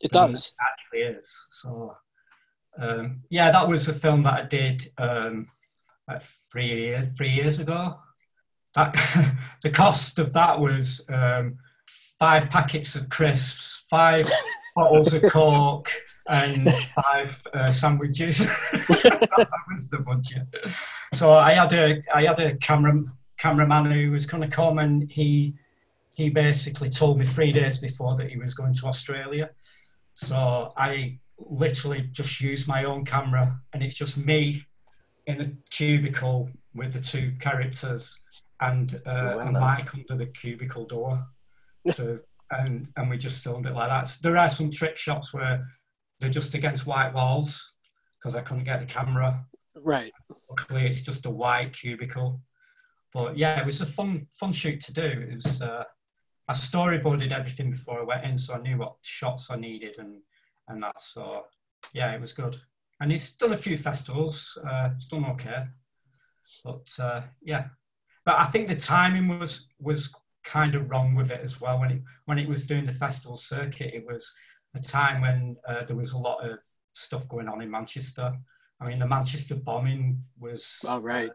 Speaker 10: It does.
Speaker 8: It actually is. So um, yeah, that was a film that I did um, like three years three years ago. That the cost of that was um, five packets of crisps, five bottles of coke, and five uh, sandwiches. that was the budget. So I had a I had a camera cameraman who was going to come, and he he basically told me three days before that he was going to Australia. So I literally just used my own camera, and it's just me in a cubicle with the two characters and uh,
Speaker 9: well
Speaker 8: a mic under the cubicle door. To, and, and we just filmed it like that. So there are some trick shots where they're just against white walls because I couldn't get the camera.
Speaker 10: Right.
Speaker 8: Luckily, it's just a white cubicle. But yeah, it was a fun fun shoot to do. It was uh, I storyboarded everything before I went in, so I knew what shots I needed and and that. So yeah, it was good. And it's done a few festivals. Uh, it's done okay. But uh, yeah, but I think the timing was was kind of wrong with it as well. When it when it was doing the festival circuit, it was a time when uh, there was a lot of stuff going on in Manchester. I mean, the Manchester bombing was
Speaker 10: All right.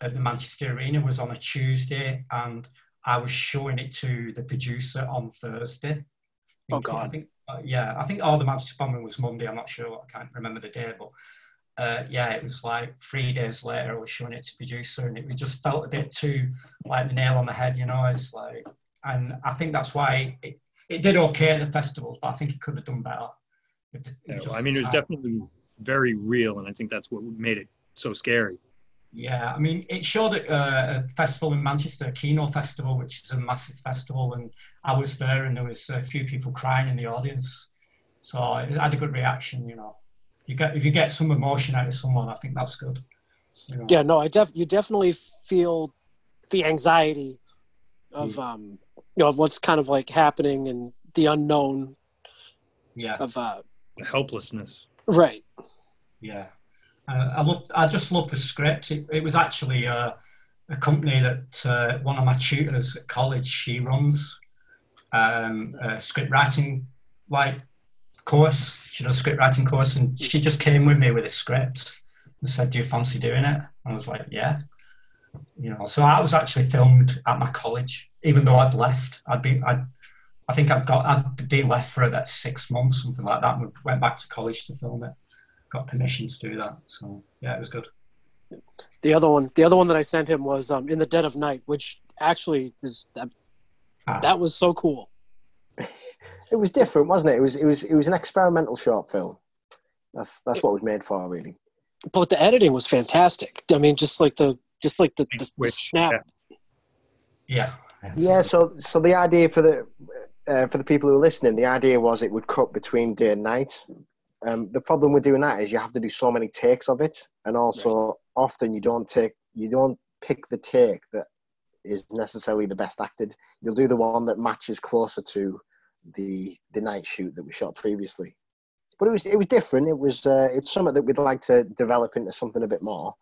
Speaker 8: at the Manchester Arena was on a Tuesday, and I was showing it to the producer on Thursday.
Speaker 10: Oh,
Speaker 8: I
Speaker 10: God.
Speaker 8: think, uh, yeah, I think all the Manchester bombing was Monday. I'm not sure. I can't remember the day, but uh, yeah, it was like three days later. I was showing it to producer, and it just felt a bit too like the nail on the head. You know, it's like, and I think that's why it, it did okay at the festivals, but I think it could have done better. It- it
Speaker 11: Yeah, well, I mean, it was definitely very real, and I think that's what made it so scary.
Speaker 8: Yeah, I mean, it showed at uh, a festival in Manchester, Kino Festival, which is a massive festival, and I was there, and there was a few people crying in the audience, so it had a good reaction, you know. You get if you get some emotion out of someone, I think that's good. You know?
Speaker 10: Yeah, no, I def you definitely feel the anxiety of um you know of what's kind of like happening and the unknown
Speaker 8: Yeah.
Speaker 10: of uh
Speaker 11: The helplessness.
Speaker 10: right.
Speaker 8: Yeah, uh, I love. I just love the script. It, it was actually uh, a company that uh, one of my tutors at college she runs um, a script writing like course. She does a script writing course, and she just came with me with a script and said, "Do you fancy doing it?" And I was like, "Yeah." You know, so I was actually filmed at my college, even though I'd left. I'd be, I'd, I think I'd got, I'd been left for about six months, something like that. And we went back to college to film it got permission to do that. So yeah, it was good.
Speaker 10: The other one, the other one that I sent him was um, in the dead of night, which actually is that,
Speaker 8: Ah.
Speaker 10: that was so cool.
Speaker 9: It was different, wasn't it? It was it was it was an experimental short film. That's that's what it was made for, really.
Speaker 10: But the editing was fantastic. I mean, just like the just like the, the, the
Speaker 11: Which,
Speaker 10: snap.
Speaker 8: Yeah.
Speaker 9: Yeah. So so the idea for the uh, for the people who are listening, the idea was it would cut between day and night. Um, the problem with doing that is you have to do so many takes of it, and also often you don't take you don't pick the take that is necessarily the best acted. You'll do the one that matches closer to the the night shoot that we shot previously. But it was it was different. It was uh, it's something that we'd like to develop into something a bit more.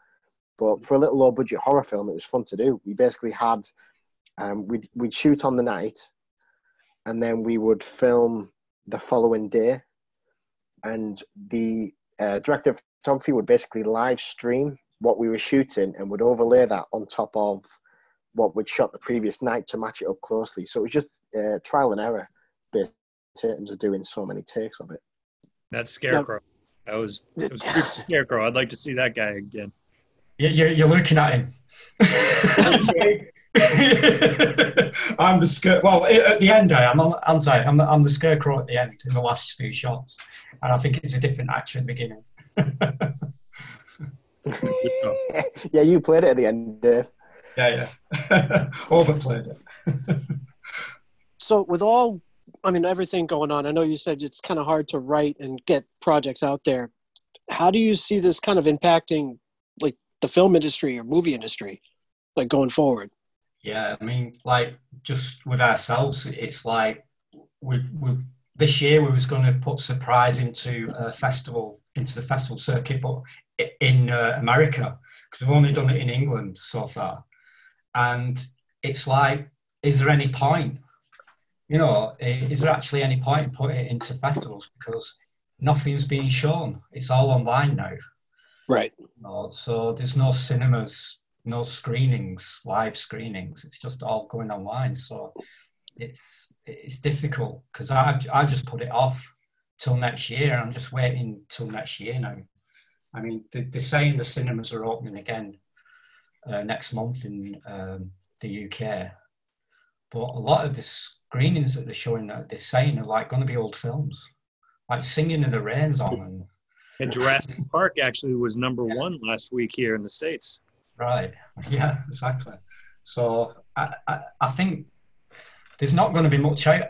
Speaker 9: But for a little low budget horror film, it was fun to do. We basically had um, we'd we'd shoot on the night, and then we would film the following day, and the uh, director of photography would basically live stream what we were shooting and would overlay that on top of what we'd shot the previous night to match it up closely. So it was just uh, trial and error, based in terms of doing so many takes of it.
Speaker 11: That scarecrow. That was it was scarecrow. I'd like to see that guy again.
Speaker 8: You- You're, you're looking at him. I'm the scare. Well, at the end, I am. I'm, sorry, I'm, I'm the scarecrow at the end in the last few shots, and I think it's a different actor at the beginning.
Speaker 9: Yeah, you played it at the end, Dave.
Speaker 8: Yeah, yeah. Overplayed it.
Speaker 10: So with all, I mean, everything going on, I know you said it's kind of hard to write and get projects out there. How do you see this kind of impacting, like the film industry or movie industry, like going forward?
Speaker 8: Yeah, I mean, like just with ourselves, it's like we, we this year we was going to put surprise into a festival into the festival circuit, but in uh, America because we've only done it in England so far, and it's like, is there any point? You know, is there actually any point in putting it into festivals because nothing's being shown? It's all online now.
Speaker 10: Right.
Speaker 8: No, so there's no cinemas, no screenings, live screenings. It's just all going online. So it's it's difficult because I I just put it off till next year. I'm just waiting till next year now. I mean, they- they're saying the cinemas are opening again uh, next month in um, the UK, but a lot of the screenings that they're showing that they're saying are like going to be old films, like Singing in the Rain's on and
Speaker 11: And Jurassic Park actually was number one last week here in the states.
Speaker 8: Right. Yeah, exactly. So I, I, I think there's not going to be much out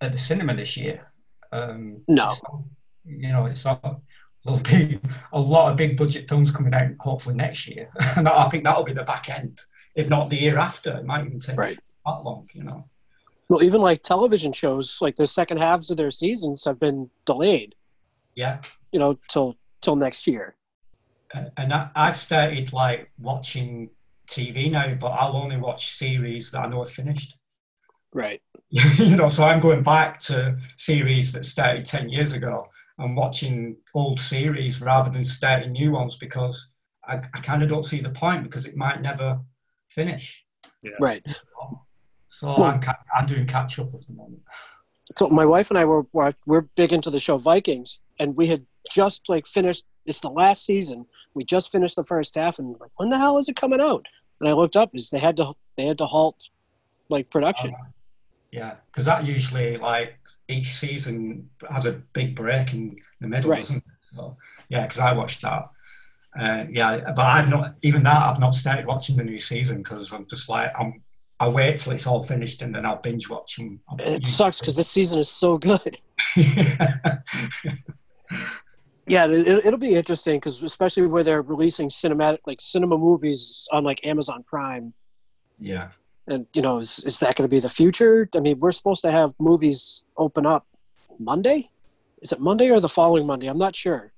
Speaker 8: at the cinema this year. Um,
Speaker 10: No.
Speaker 8: it's not- you know, it's not. There'll be a lot of big budget films coming out hopefully next year, and I think that'll be the back end, if not the year after. It might even take
Speaker 10: Right.
Speaker 8: that long, you know.
Speaker 10: Well, even like television shows, like the second halves of their seasons have been delayed,
Speaker 8: Yeah.
Speaker 10: you know, till till next year.
Speaker 8: And I, I've started like watching TV now, but I'll only watch series that I know are finished.
Speaker 10: Right.
Speaker 8: you know, so I'm going back to series that started 10 years ago and watching old series rather than starting new ones because I, I kind of don't see the point because it might never finish.
Speaker 10: Right.
Speaker 8: So
Speaker 10: Well-
Speaker 8: I'm, ca- I'm doing catch up at the moment.
Speaker 10: So my wife and I were were we're big into the show Vikings, and we had just like finished. It's the last season. We just finished the first half, and like, when the hell is it coming out? And I looked up, is they had to they had to halt like production.
Speaker 8: Yeah, because that usually like each season has a big break in the middle,
Speaker 10: Right.
Speaker 8: doesn't it? So yeah, because I watched that. Uh, yeah, but I've not even that. I've not started watching the new season because I'm just like I'm. I wait till it's all finished and then I'll binge watch them.
Speaker 10: It sucks because this season is so good. Yeah, it, it- it'll be interesting because especially where they're releasing cinematic, like cinema movies on like Amazon Prime,
Speaker 8: Yeah.
Speaker 10: and you know, is is that going to be the future? I mean, we're supposed to have movies open up Monday. Is it Monday or the following Monday? I'm not sure.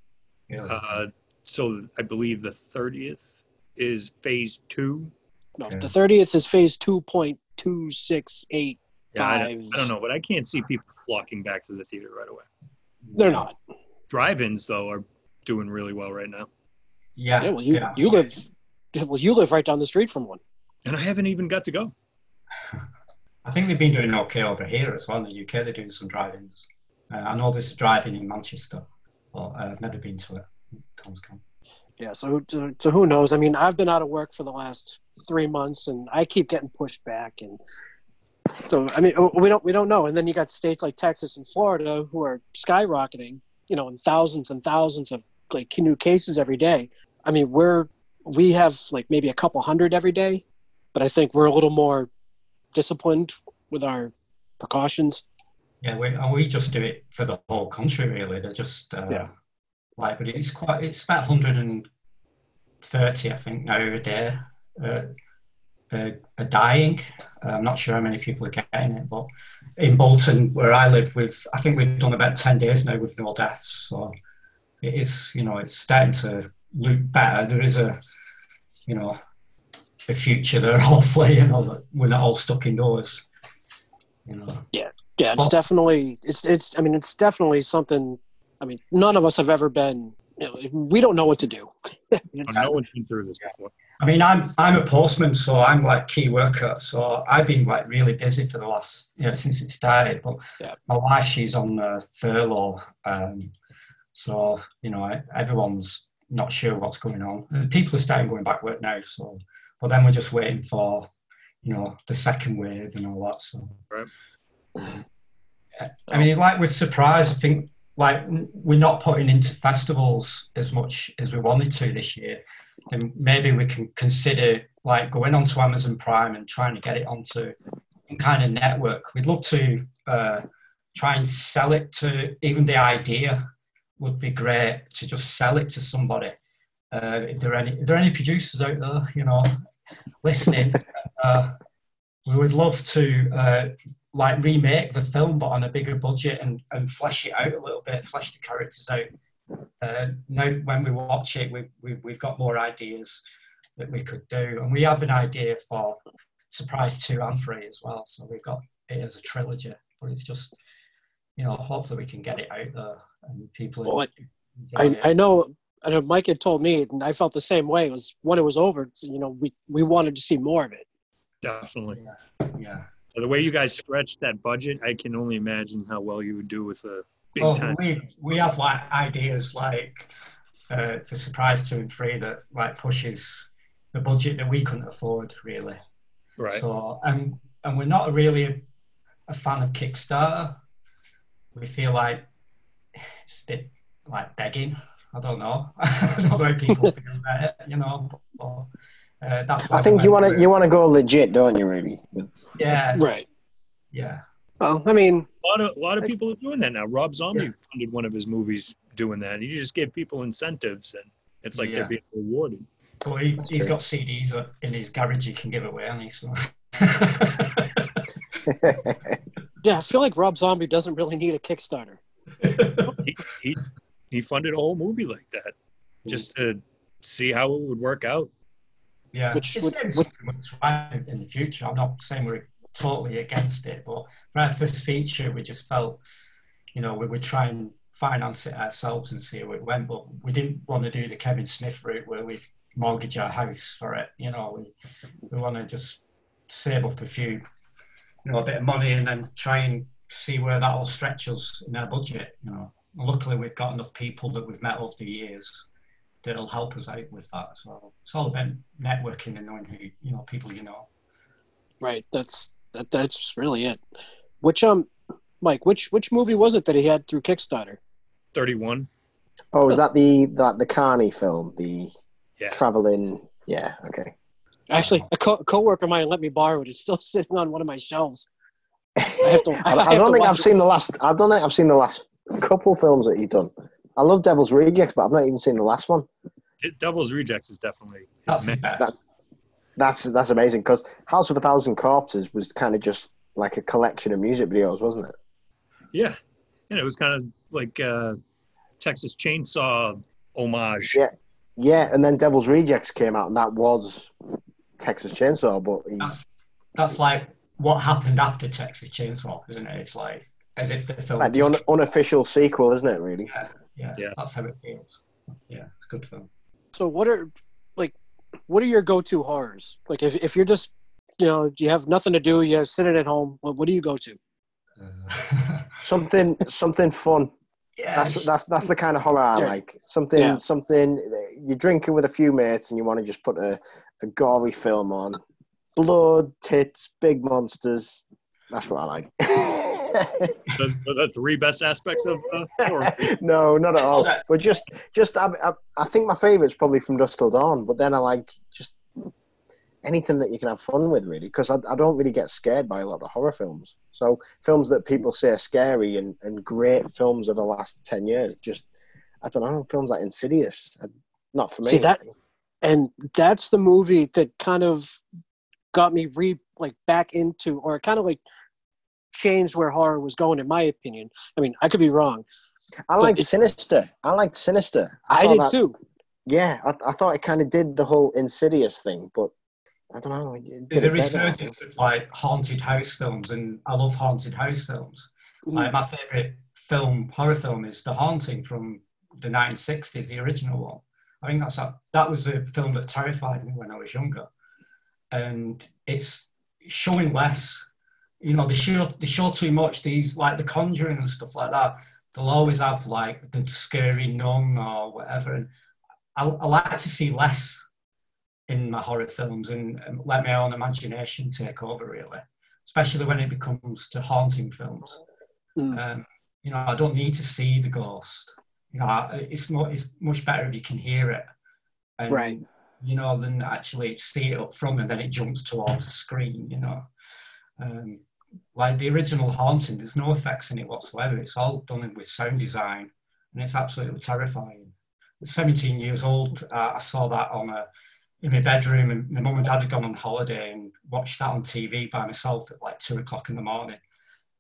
Speaker 11: Uh, so I believe the 30th is phase two.
Speaker 10: No, the 30th is phase two point two six eight
Speaker 11: Yeah, I, I don't know, but I can't see people flocking back to the theater right away.
Speaker 10: They're not.
Speaker 11: Drive-ins though are doing really well right now,
Speaker 8: Yeah.
Speaker 10: Yeah, well, you
Speaker 8: yeah.
Speaker 10: you live, well, you live right down the street from one.
Speaker 11: and I haven't even got to go.
Speaker 8: I think they've been doing okay over here as well. In the UK, they're doing some drive-ins. Uh, I know there's a drive-in in Manchester, but uh, I've never been to it. Tom's gone.
Speaker 10: Yeah, so, so so who knows? I mean, I've been out of work for the last three months, and I keep getting pushed back, and so I mean, we don't we don't know. And then you got states like Texas and Florida who are skyrocketing, you know, in thousands and thousands of like new cases every day. I mean, we're we have like maybe a couple hundred every day, but I think we're a little more disciplined with our precautions.
Speaker 8: Yeah, we, and we just do it for the whole country, really. They're just uh,
Speaker 10: Yeah.
Speaker 8: like, but it's quite. It's about 130, I think, now a day. Uh, uh, are dying. I'm not sure how many people are getting it, but in Bolton, where I live, with I think we've done about 10 days now with no deaths. So it is, you know, it's starting to look better. There is a, you know, a future there, hopefully, you know, that we're not all stuck indoors. You know.
Speaker 10: Yeah, yeah, it's
Speaker 8: Well-
Speaker 10: definitely it's it's. I mean, it's definitely something. I mean, none of us have ever been. You know, we don't know what to do.
Speaker 11: No one's been through this before.
Speaker 8: I mean, I'm I'm a postman, so I'm like key worker. So I've been like really busy for the last, you know, since it started. But
Speaker 10: Yeah.
Speaker 8: my wife, she's on uh, furlough, um, so you know, everyone's not sure what's going on. And people are starting going back work now. So, but then we're just waiting for, you know, the second wave and all that. So,
Speaker 11: Right.
Speaker 8: Yeah. I mean, like with surprise, I think like we're not putting into festivals as much as we wanted to this year. Then maybe we can consider like going onto Amazon Prime and trying to get it onto some kind of network. We'd love to uh, try and sell it to even the idea would be great to just sell it to somebody. Uh, if there are any, if there are any producers out there, you know, listening, uh, we would love to uh, like remake the film but on a bigger budget and, and flesh it out a little bit, flesh the characters out. Uh, now, when we watch it, we, we, we've got more ideas that we could do, and we have an idea for Surprise two and three as well. So we've got it as a trilogy, but it's just you know, hopefully we can get it out there and people.
Speaker 10: Well,
Speaker 8: enjoy
Speaker 10: I,
Speaker 8: it.
Speaker 10: I know I know Mike had told me, and I felt the same way. It was when it was over. You know, we we wanted to see more of it.
Speaker 11: Definitely.
Speaker 8: yeah.
Speaker 11: The way you guys stretched that budget, I can only imagine how well you would do with a big
Speaker 8: Well,
Speaker 11: time.
Speaker 8: we we have like ideas like uh, for Surprise Two and Three that like pushes the budget that we couldn't afford really.
Speaker 11: Right.
Speaker 8: So and and we're not really a, a fan of Kickstarter. We feel like it's a bit like begging. I don't know. I don't know how people feel about it. You know. But, uh, that's why
Speaker 9: I think you want to you want to go legit, don't you? Really?
Speaker 8: Yeah.
Speaker 10: Right.
Speaker 8: Yeah.
Speaker 10: Well, I mean,
Speaker 11: A lot of a lot of people are doing that now. Rob Zombie funded one of his movies doing that. You just give people incentives, and it's like
Speaker 8: Yeah.
Speaker 11: they're being rewarded.
Speaker 8: Well, he,
Speaker 9: That's
Speaker 8: he's
Speaker 9: true.
Speaker 8: got CDs in his garage he can give away, and he so.
Speaker 10: yeah, I feel like Rob Zombie doesn't really need a Kickstarter.
Speaker 11: he, he he funded a whole movie like that just to see how it would work out.
Speaker 8: Yeah,
Speaker 10: Which-
Speaker 8: it's
Speaker 10: which-
Speaker 8: something we'll try in the future. I'm not saying we're totally against it, but for our first feature, we just felt, you know, we would try and finance it ourselves and see how it went. But we didn't want to do the Kevin Smith route where we mortgage our house for it. You know, we we want to just save up a few, you know, a bit of money and then try and see where that'll stretch us in our budget. You know, luckily we've got enough people that we've met over the years that'll help us out with that. So it's all about networking and knowing who you know people you know.
Speaker 10: Right. That's that. That's really it. Which um, Mike, which which movie was it that he had through Kickstarter?
Speaker 11: Thirty-one.
Speaker 9: Oh, is that the that the Carney film? The
Speaker 11: Yeah.
Speaker 9: traveling. Yeah. Okay.
Speaker 10: Actually, a co- coworker of mine let me borrow it. It's still sitting on one of my shelves. I have to.
Speaker 9: I,
Speaker 10: I,
Speaker 9: I don't
Speaker 10: to
Speaker 9: think I've
Speaker 10: it.
Speaker 9: seen the last. I don't think I've seen the last couple films that he's done. I love Devil's Rejects, but I've not even seen the last one.
Speaker 11: Devil's Rejects is definitely
Speaker 8: That's the
Speaker 11: main-
Speaker 8: best.
Speaker 9: That- That's that's amazing because House of a Thousand Corpses was kind of just like a collection of music videos, wasn't it?
Speaker 11: yeah, and it was kind of like uh, Texas Chainsaw homage.
Speaker 9: Yeah. Yeah, and then Devil's Rejects came out, and that was Texas Chainsaw. But he,
Speaker 8: That's that's like what happened after Texas Chainsaw, isn't it? It's like as if the film.
Speaker 9: like the un- unofficial sequel, isn't it? Really?
Speaker 8: yeah, yeah,
Speaker 11: Yeah.
Speaker 8: that's how it feels. Yeah, it's a good film.
Speaker 10: So what are like what are your go-to horrors? Like if if you're just you know you have nothing to do, you're sitting at home. What, what do you go to?
Speaker 8: Uh,
Speaker 9: Something something fun.
Speaker 8: yeah,
Speaker 9: That's that's that's the kind of horror I
Speaker 10: Yeah.
Speaker 9: like. Something
Speaker 10: Yeah.
Speaker 9: something you're drinking with a few mates, and you want to just put a, a gory film on. Blood, tits, big monsters. That's what I like.
Speaker 11: the, the three best aspects of uh,
Speaker 9: no, not at all. But just, just I, I, I think my favourite's probably from Dusk Till Dawn. But then I like just anything that you can have fun with, really, because I, I don't really get scared by a lot of horror films. So films that people say are scary and, and great films of the last ten years, just I don't know, films like Insidious, uh, not for me.
Speaker 10: See, that- and that's the movie that kind of got me re like back into or kind of like changed where horror was going in my opinion i mean i could be wrong
Speaker 9: I
Speaker 10: but
Speaker 9: liked Sinister. I liked Sinister.
Speaker 10: i,
Speaker 9: thought
Speaker 10: did
Speaker 9: that-
Speaker 10: too
Speaker 9: Yeah, I, I thought it kind of did the whole Insidious thing, but I don't know.
Speaker 8: There's a
Speaker 9: it better, I think.
Speaker 8: resurgence of like haunted house films, and I love haunted house films.
Speaker 10: Mm.
Speaker 8: Like my favorite film, horror film, is The Haunting from the 1960s, the original one. I think that's a, that was a film that terrified me when I was younger, and it's showing less. You know, they show they show too much. These like The Conjuring and stuff like that. They'll always have like the scary nun or whatever. And I, I like to see less in my horror films and, and let my own imagination take over, really, especially when it becomes to haunting films.
Speaker 10: Mm.
Speaker 8: Um, you know, I don't need to see the ghost. You know, it's more, it's much better if you can hear it, and,
Speaker 10: Right.
Speaker 8: You know, than actually see it up front and then it jumps towards the screen. You know, um, like the original haunting, there's no effects in it whatsoever. It's all done with sound design, and it's absolutely terrifying. At 17 years old, uh, I saw that on a in my bedroom, and my mum and dad had gone on holiday and watched that on TV by myself at like two o'clock in the morning,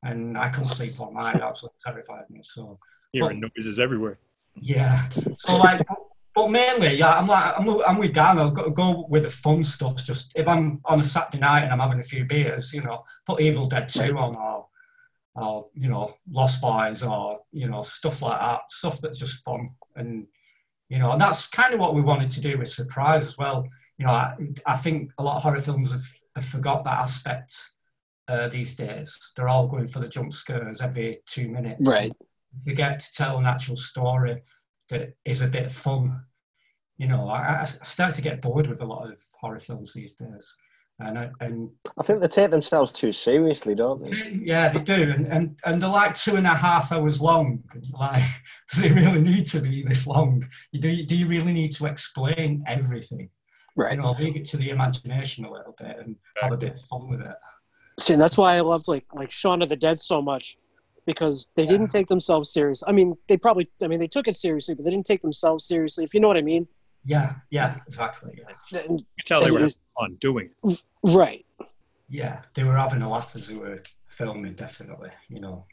Speaker 8: and I couldn't sleep all night. It absolutely terrified me. So
Speaker 11: Hearing noises everywhere.
Speaker 8: yeah, so like, but- mainly, yeah, I'm like I'm, I'm with Dan. I'll go, go with the fun stuff. Just if I'm on a Saturday night and I'm having a few beers, you know, put Evil Dead Two on, or or you know, Lost Boys, or you know, stuff like that. Stuff that's just fun and you know, and that's kind of what we wanted to do with Surprise as well. You know, I, I think a lot of horror films have, have forgot that aspect uh, these days. They're all going for the jump scares every two minutes.
Speaker 10: Right.
Speaker 8: Forget to tell an actual story that is a bit fun. You know, I, I start to get bored with a lot of horror films these days. And, I, and
Speaker 9: I think they take themselves too seriously, don't they?
Speaker 8: yeah, they do, and, and and they're like two and a half hours long. Like, does it really need to be this long? You do do you really need to explain everything?
Speaker 10: Right.
Speaker 8: You know, leave it to the imagination a little bit and have a bit of fun with it.
Speaker 10: See, and that's why I loved like like Shaun of the Dead so much because they didn't take themselves serious. I mean, they probably I mean they took it seriously, but they didn't take themselves seriously. If you know what I mean.
Speaker 8: Yeah, yeah, exactly. Yeah.
Speaker 11: You could tell they
Speaker 10: and
Speaker 11: were
Speaker 10: it
Speaker 11: having
Speaker 10: was-
Speaker 11: fun doing it.
Speaker 10: right.
Speaker 8: yeah, they were having a laugh as they were filming, definitely, you know.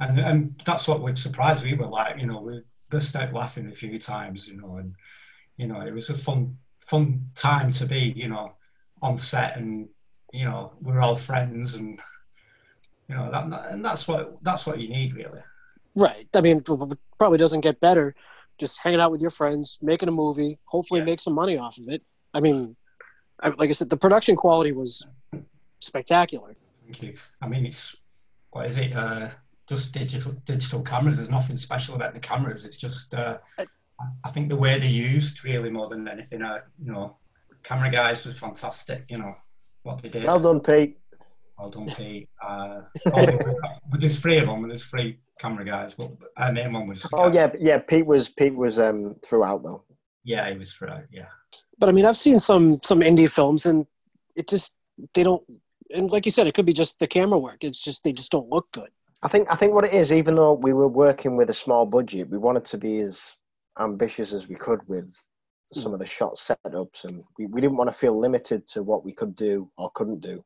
Speaker 8: And and that's what we're surprised we were like, you know, we burst out laughing a few times, you know, and you know, it was a fun fun time to be, you know, on set and you know, we're all friends and you know, that and that's what that's what you need really.
Speaker 10: Right. I mean, it probably doesn't get better. Just hanging out with your friends, making a movie, hopefully make some money off of it. I mean, I, like I said, the production quality was spectacular.
Speaker 8: Thank you. I mean, it's what is it? Uh, just digital digital cameras. There's nothing special about the cameras. It's just uh, I think the way they're used really more than anything. Uh, you know, camera guys was fantastic. You know what they did.
Speaker 9: Well done, Pete.
Speaker 8: Well done, Pete. Uh, oh, with there's three of them, and there's three camera guys. But our main one was.
Speaker 9: Oh yeah, yeah. Pete was Pete was um throughout though.
Speaker 8: Yeah, he was throughout. Yeah.
Speaker 10: But I mean, I've seen some some indie films, and it just they don't. And like you said, it could be just the camera work. It's just they just don't look good.
Speaker 9: I think I think what it is, even though we were working with a small budget, we wanted to be as ambitious as we could with some of the shot setups, and we, we didn't want to feel limited to what we could do or couldn't do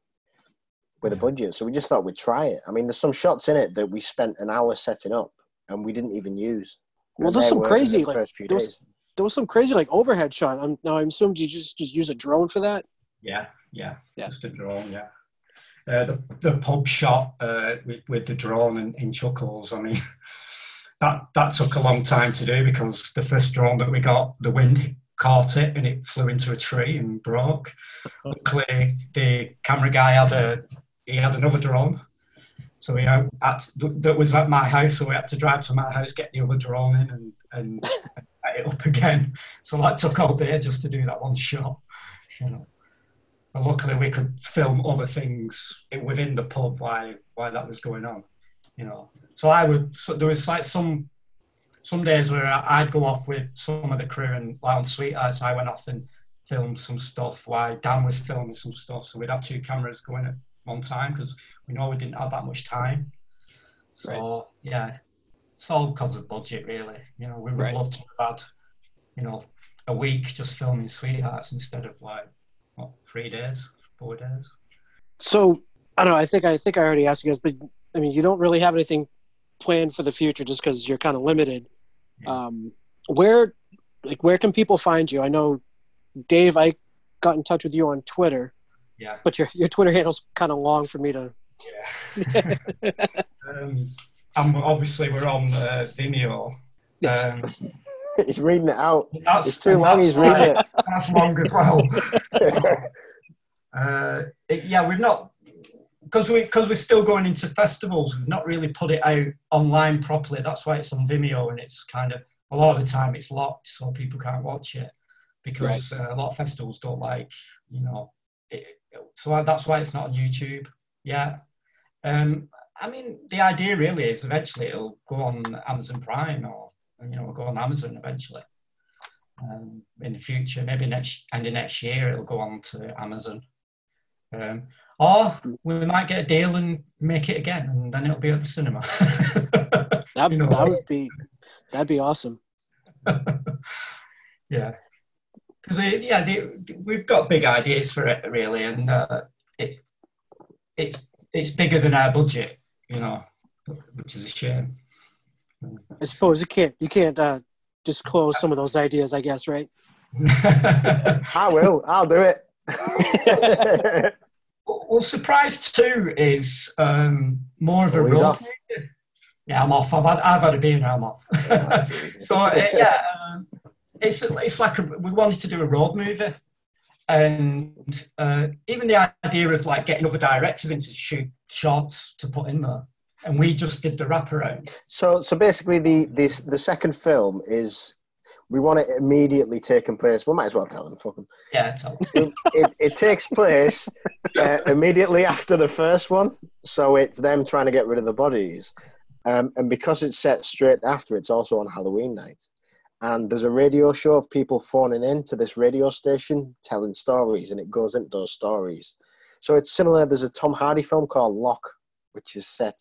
Speaker 9: with a budget. So we just thought we'd try it. I mean, there's some shots in it that we spent an hour setting up, and we didn't even use.
Speaker 10: Well,
Speaker 9: And
Speaker 10: there's some crazy
Speaker 9: the
Speaker 10: like there was, there was some crazy like overhead shot. I'm, now I'm assuming you just just use a drone for that.
Speaker 8: Yeah, yeah, just a drone. Yeah, uh, the the pub shot uh, with with the drone in, in Chuckles. I mean, that that took a long time to do because the first drone that we got, the wind caught it and it flew into a tree and broke. Luckily, the camera guy had a he had another drone. So we had, that was at my house, so we had to drive to my house, get the other drone in, and and, and set it up again. So that took all day just to do that one shot. You know. But luckily, we could film other things within the pub while while that was going on. You know, so I would. So there was like some some days where I'd go off with some of the crew and like on Sweethearts, I went off and filmed some stuff while Dan was filming some stuff. So we'd have two cameras going at one time because we know we didn't have that much time. So yeah, it's all because of budget, really. You know, we would
Speaker 10: Right.
Speaker 8: love to have had, you know, a week just filming Sweethearts instead of like what three days, four days.
Speaker 10: So I don't know. I think I think I already asked you guys, but I mean, you don't really have anything planned for the future just because you're kind of limited. Um, where, like, where can people find you? I know, Dave. I got in touch with you on Twitter,
Speaker 8: Yeah.
Speaker 10: but your your Twitter handle's kind of long for me to. Yeah.
Speaker 8: um, and obviously we're on uh, Vimeo. Um,
Speaker 9: he's reading it out.
Speaker 8: That's
Speaker 9: it's too long. He's reading it.
Speaker 8: That's long as well. uh, it- yeah, we've not because we because we're still going into festivals. We've not really put it out online properly. That's why it's on Vimeo, and it's kind of a lot of the time it's locked, so people can't watch it because uh, a lot of festivals don't like you know. It, so that's why it's not on YouTube. Yeah. Um, I mean, the idea really is eventually it'll go on Amazon Prime or you know go on Amazon eventually um, in the future. Maybe next end of next year it'll go on to Amazon. Um, or we might get a deal and make it again, and then it'll be at the cinema.
Speaker 10: That,
Speaker 8: You know.
Speaker 10: that would be that'd be awesome.
Speaker 8: yeah, because yeah, the, we've got big ideas for it really, and uh, it it's it's bigger than our budget, you know, which is a shame.
Speaker 10: I suppose you can't you can't uh, disclose some of those ideas. I guess right.
Speaker 9: I will. I'll do it.
Speaker 8: Well, Surprise Two is um, more of a
Speaker 9: Oh, he's
Speaker 8: road Yeah, I'm off. I've had, I've had a beer now. I'm off. so uh, yeah, um, it's it's like a, we wanted to do a road movie, and uh, even the idea of like getting other directors in to shoot shots to put in there, and we just did the wraparound.
Speaker 9: So, so basically, the this the second film is we want it immediately taking place. We might as well tell them. Fuck 'em.
Speaker 8: Yeah, tell
Speaker 9: It, it, it takes place uh, immediately after the first one, so it's them trying to get rid of the bodies, um, and because it's set straight after, it's also on Halloween night. And there's a radio show of people phoning in to this radio station telling stories, and it goes into those stories. So it's similar. There's a Tom Hardy film called Locke, which is set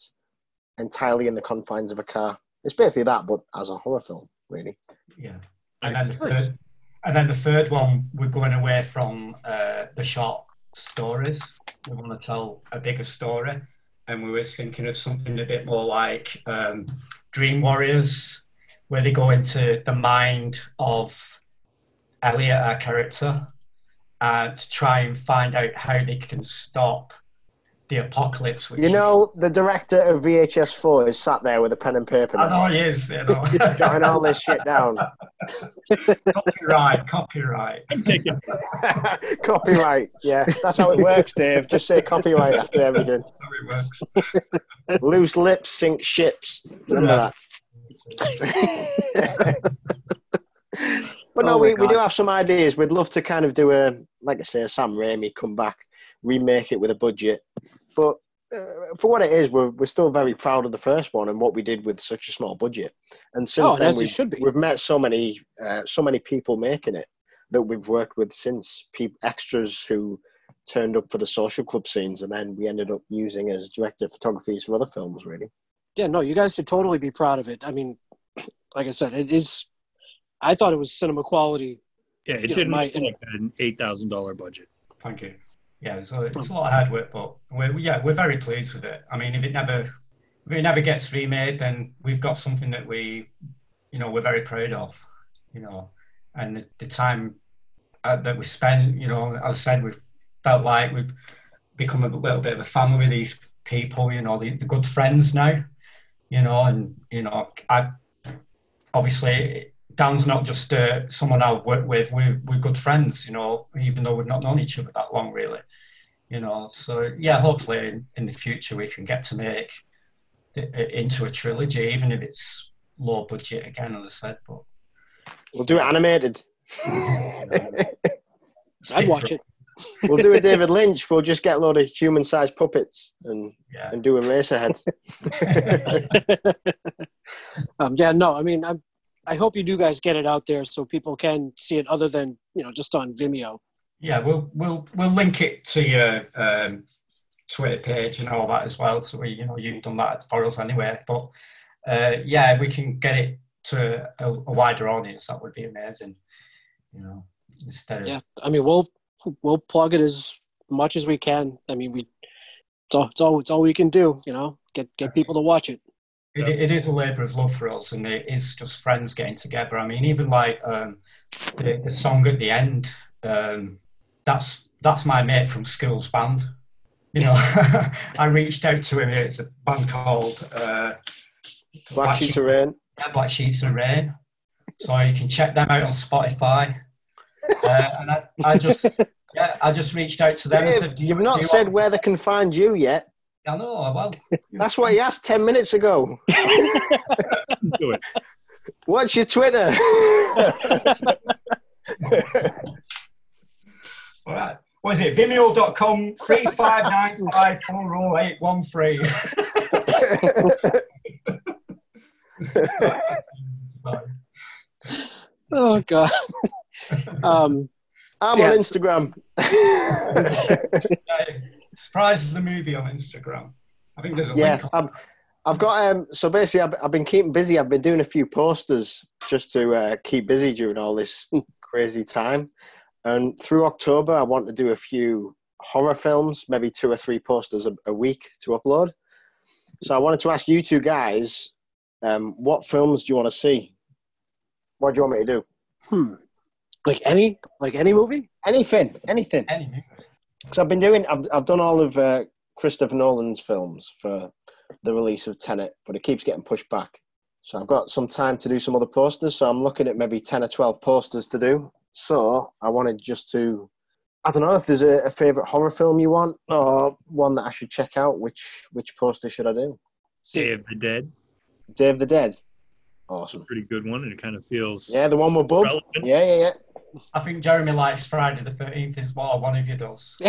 Speaker 9: entirely in the confines of a car. It's basically that, but as a horror film, really.
Speaker 8: Yeah. And then the third, and then the third one, we're going away from uh, the short stories. We want to tell a bigger story, and we were thinking of something a bit more like um, Dream Warriors, where they go into the mind of Elliot, our character, uh, to try and find out how they can stop the apocalypse. Which
Speaker 9: You
Speaker 8: is-
Speaker 9: know, the director of VHS 4 is sat there with a pen and paper.
Speaker 8: I know he is. You know.
Speaker 9: jotting all this shit down.
Speaker 8: copyright, copyright.
Speaker 9: Copyright. Yeah, that's how it works, Dave. Just say copyright after everything.
Speaker 8: How it works.
Speaker 9: Loose lips sink ships. Remember that. but no,
Speaker 10: Oh
Speaker 9: we, we do have some ideas. We'd love to kind of do a, like I say, Sam Raimi come back, remake it with a budget. But uh, for what it is, we're, we're still very proud of the first one and what we did with such a small budget. And since
Speaker 10: Oh,
Speaker 9: then, we've,
Speaker 10: should be.
Speaker 9: we've met so many, uh, so many people making it that we've worked with since. Peop extras who turned up for the social club scenes, and then we ended up using as director of photography for other films. Really,
Speaker 10: yeah, no, you guys should totally be proud of it. I mean, like I said, it is. I thought it was cinema quality.
Speaker 11: Yeah, it
Speaker 10: You
Speaker 11: didn't
Speaker 10: my-
Speaker 11: look like an eight thousand dollar budget.
Speaker 8: Thank you. Yeah, it's a, it's a lot of hard work, but we're, yeah, we're very pleased with it. I mean, if it never, if it never gets remade, then we've got something that we, you know, we're very proud of, you know, and the, the time uh, that we spent, you know, as I said, we've felt like we've become a little bit of a family with these people, you know, the, the good friends now, you know, and you know, I obviously Dan's not just uh, someone I've worked with. We're, we're good friends, you know, even though we've not known each other that long, really. You know, so yeah, hopefully in, in the future we can get to make it it into a trilogy, even if it's low budget again, as I said. But
Speaker 9: We'll do it animated.
Speaker 10: I'd watch it.
Speaker 9: We'll do a David Lynch. We'll just get a load of human-sized puppets and
Speaker 8: Yeah.
Speaker 9: and do Eraserhead.
Speaker 10: um, yeah, no, I mean, I'm, I hope you do guys get it out there so people can see it other than you know just on Vimeo.
Speaker 8: yeah, we'll we'll we'll link it to your um, Twitter page and all that as well. So we, you know, you've done that for us anyway. But uh, yeah, if we can get it to a, a wider audience, that would be amazing. You know, instead of
Speaker 10: Yeah, I mean, we'll we'll plug it as much as we can. I mean, we it's all it's all, it's all we can do. You know, get get people to watch it.
Speaker 8: It, it is a labour of love for us, and it is just friends getting together. I mean, even like um, the, the song at the end, um, that's that's my mate from Skills Band. You know, I reached out to him. It's a band called uh,
Speaker 9: Black Sheets of Rain.
Speaker 8: Yeah, Black Sheets of Rain. So you can check them out on Spotify. Uh, and I, I just, yeah, I just reached out to them and said, do you,
Speaker 9: you've
Speaker 8: do
Speaker 9: not
Speaker 8: you
Speaker 9: said
Speaker 8: want-
Speaker 9: where they can find you yet.
Speaker 8: I know. Well,
Speaker 9: That's what he asked ten minutes ago.
Speaker 11: Do it.
Speaker 9: What's your Twitter?
Speaker 8: All right. What is it? Vimeo.com three five nine five four zero eight one three.
Speaker 10: Oh God. Um,
Speaker 9: I'm
Speaker 10: Yeah.
Speaker 9: on Instagram.
Speaker 8: Surprise the movie on Instagram. I think there's a
Speaker 9: yeah,
Speaker 8: link. On.
Speaker 9: I've, I've got. Um, so basically, I've, I've been keeping busy. I've been doing a few posters just to uh, keep busy during all this crazy time. And through October, I want to do a few horror films, maybe two or three posters a, a week to upload. So I wanted to ask you two guys, um, what films do you want to see? What do you want me to do?
Speaker 10: hmm. Like any like any movie?
Speaker 9: Anything, anything.
Speaker 8: Any movie.
Speaker 9: Because I've been doing, I've, I've done all of uh, Christopher Nolan's films for the release of Tenet, but it keeps getting pushed back. So I've got some time to do some other posters. So I'm looking at maybe 10 or 12 posters to do. So I wanted just to, I don't know if there's a, a favorite horror film you want or one that I should check out. Which which poster should I do?
Speaker 11: Day of the Dead.
Speaker 9: Day of the Dead.
Speaker 11: It's a
Speaker 9: Awesome.
Speaker 11: pretty good one, and it kind of feels
Speaker 9: Yeah, the one with Bob.
Speaker 11: relevant.
Speaker 9: Yeah, yeah, yeah.
Speaker 8: I think Jeremy likes Friday the Thirteenth as well. One of you does.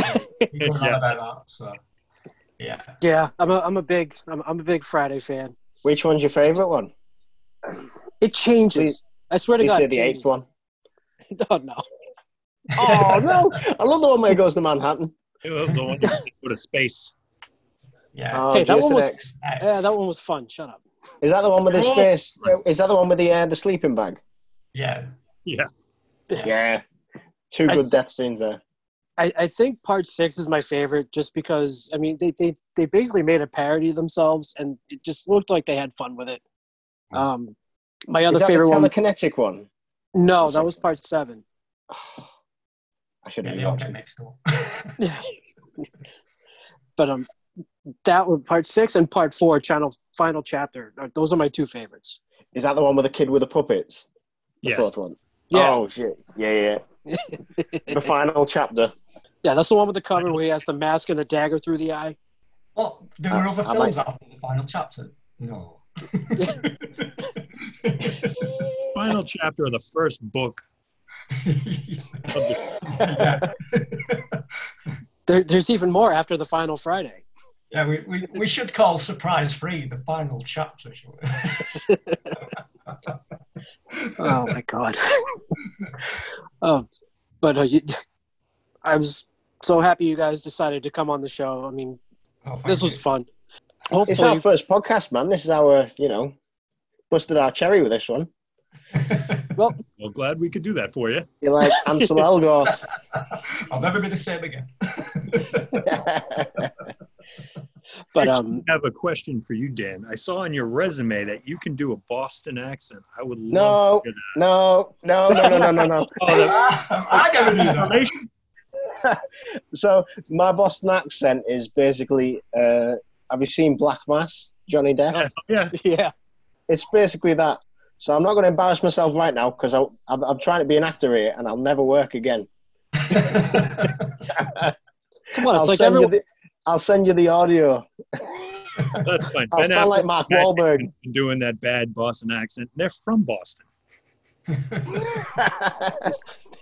Speaker 8: He goes
Speaker 11: Yeah.
Speaker 8: about that. So yeah.
Speaker 10: Yeah, I'm a I'm a big I'm, I'm a big Friday fan.
Speaker 9: Which one's your favorite one?
Speaker 10: It changes.
Speaker 9: Please-
Speaker 10: I swear to
Speaker 9: Please
Speaker 10: God,
Speaker 9: say
Speaker 10: it
Speaker 9: the eighth
Speaker 10: changes.
Speaker 9: one.
Speaker 10: Oh no.
Speaker 9: Oh no! I love the one where he goes to Manhattan.
Speaker 11: It was the one with a space.
Speaker 8: Yeah.
Speaker 9: Oh,
Speaker 10: Hey, that one was-
Speaker 9: X.
Speaker 10: Yeah, that one was fun. Shut up.
Speaker 9: Is that the one with the space? Is that the one with the uh, the sleeping bag?
Speaker 8: Yeah.
Speaker 11: Yeah.
Speaker 9: Yeah. Two
Speaker 10: I-
Speaker 9: good death scenes there.
Speaker 10: I, I think part six is my favorite just because I mean they, they they basically made a parody of themselves and it just looked like they had fun with it. Um my other
Speaker 9: Is that
Speaker 10: favorite
Speaker 9: the
Speaker 10: one
Speaker 9: telekinetic one?
Speaker 10: No,
Speaker 9: What's
Speaker 10: that
Speaker 9: that?
Speaker 10: was part seven.
Speaker 9: I should
Speaker 8: Yeah,
Speaker 9: have
Speaker 8: they
Speaker 9: been
Speaker 8: all get
Speaker 9: watching.
Speaker 8: mixed up.
Speaker 10: but um that one part six and part four channel final chapter those are my two favorites
Speaker 9: Is that the one with the kid with the puppets? The
Speaker 11: Yes.
Speaker 9: fourth one.
Speaker 10: Yeah.
Speaker 9: Oh shit! Yeah, yeah. the final chapter.
Speaker 10: yeah that's the one with the cover where he has the mask and the dagger through the eye
Speaker 8: What? There were
Speaker 9: Uh,
Speaker 8: other
Speaker 9: I
Speaker 8: films
Speaker 9: might-
Speaker 8: after the final chapter? No.
Speaker 11: Final chapter of the first book.
Speaker 8: yeah.
Speaker 10: there, there's even more after the final friday
Speaker 8: Yeah, we, we, we should call Surprise Free the final chapter. shall we?
Speaker 10: oh my god um but uh, you, i was so happy you guys decided to come on the show i mean
Speaker 8: Oh, thank
Speaker 10: this was fun Hopefully,
Speaker 9: It's our first podcast, man. This is our, you know, busted our cherry with this one.
Speaker 10: well,
Speaker 11: well, glad we could do that for you.
Speaker 9: You're like Ansel Elgort.
Speaker 8: I'll never be the same again.
Speaker 10: But
Speaker 11: I
Speaker 10: um,
Speaker 11: have a question for you, Dan. I saw on your resume that you can do a Boston accent. I would love
Speaker 9: No,
Speaker 11: to hear that.
Speaker 9: no, no, no, no, no, no, no.
Speaker 8: I never do that.
Speaker 9: so my Boston accent is basically. Uh, have you seen Black Mass, Johnny Depp?
Speaker 11: Yeah,
Speaker 10: yeah.
Speaker 9: It's basically that. So I'm not going to embarrass myself right now because I'm, I'm trying to be an actor here, and I'll never work again.
Speaker 10: Come on,
Speaker 9: I'll
Speaker 10: it's like
Speaker 9: send you
Speaker 10: everyone.
Speaker 9: the, I'll send you the audio.
Speaker 11: That's fine.
Speaker 9: I'll
Speaker 11: Ben
Speaker 9: sound like
Speaker 11: Affleck
Speaker 9: Mark Wahlberg.
Speaker 11: Doing that bad Boston accent. They're from Boston.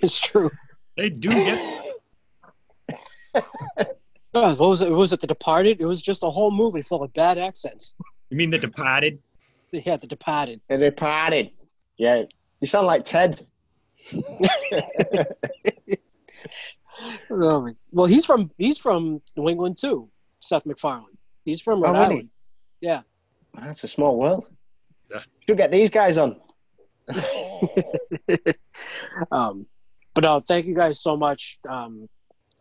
Speaker 10: It's true.
Speaker 11: They do get.
Speaker 10: Oh, what was it? Was it The Departed? It was just a whole movie full of bad accents.
Speaker 11: You mean The Departed?
Speaker 10: Yeah, The Departed.
Speaker 9: The Departed. Yeah, you sound like Ted.
Speaker 10: Oh, my- well, he's from he's from New England too. Seth MacFarlane. He's from Rhode
Speaker 9: Oh, really?
Speaker 10: Island. Yeah.
Speaker 9: That's a small world.
Speaker 11: Yeah.
Speaker 9: Should get these guys on.
Speaker 10: Um, but no, thank you guys so much. Um,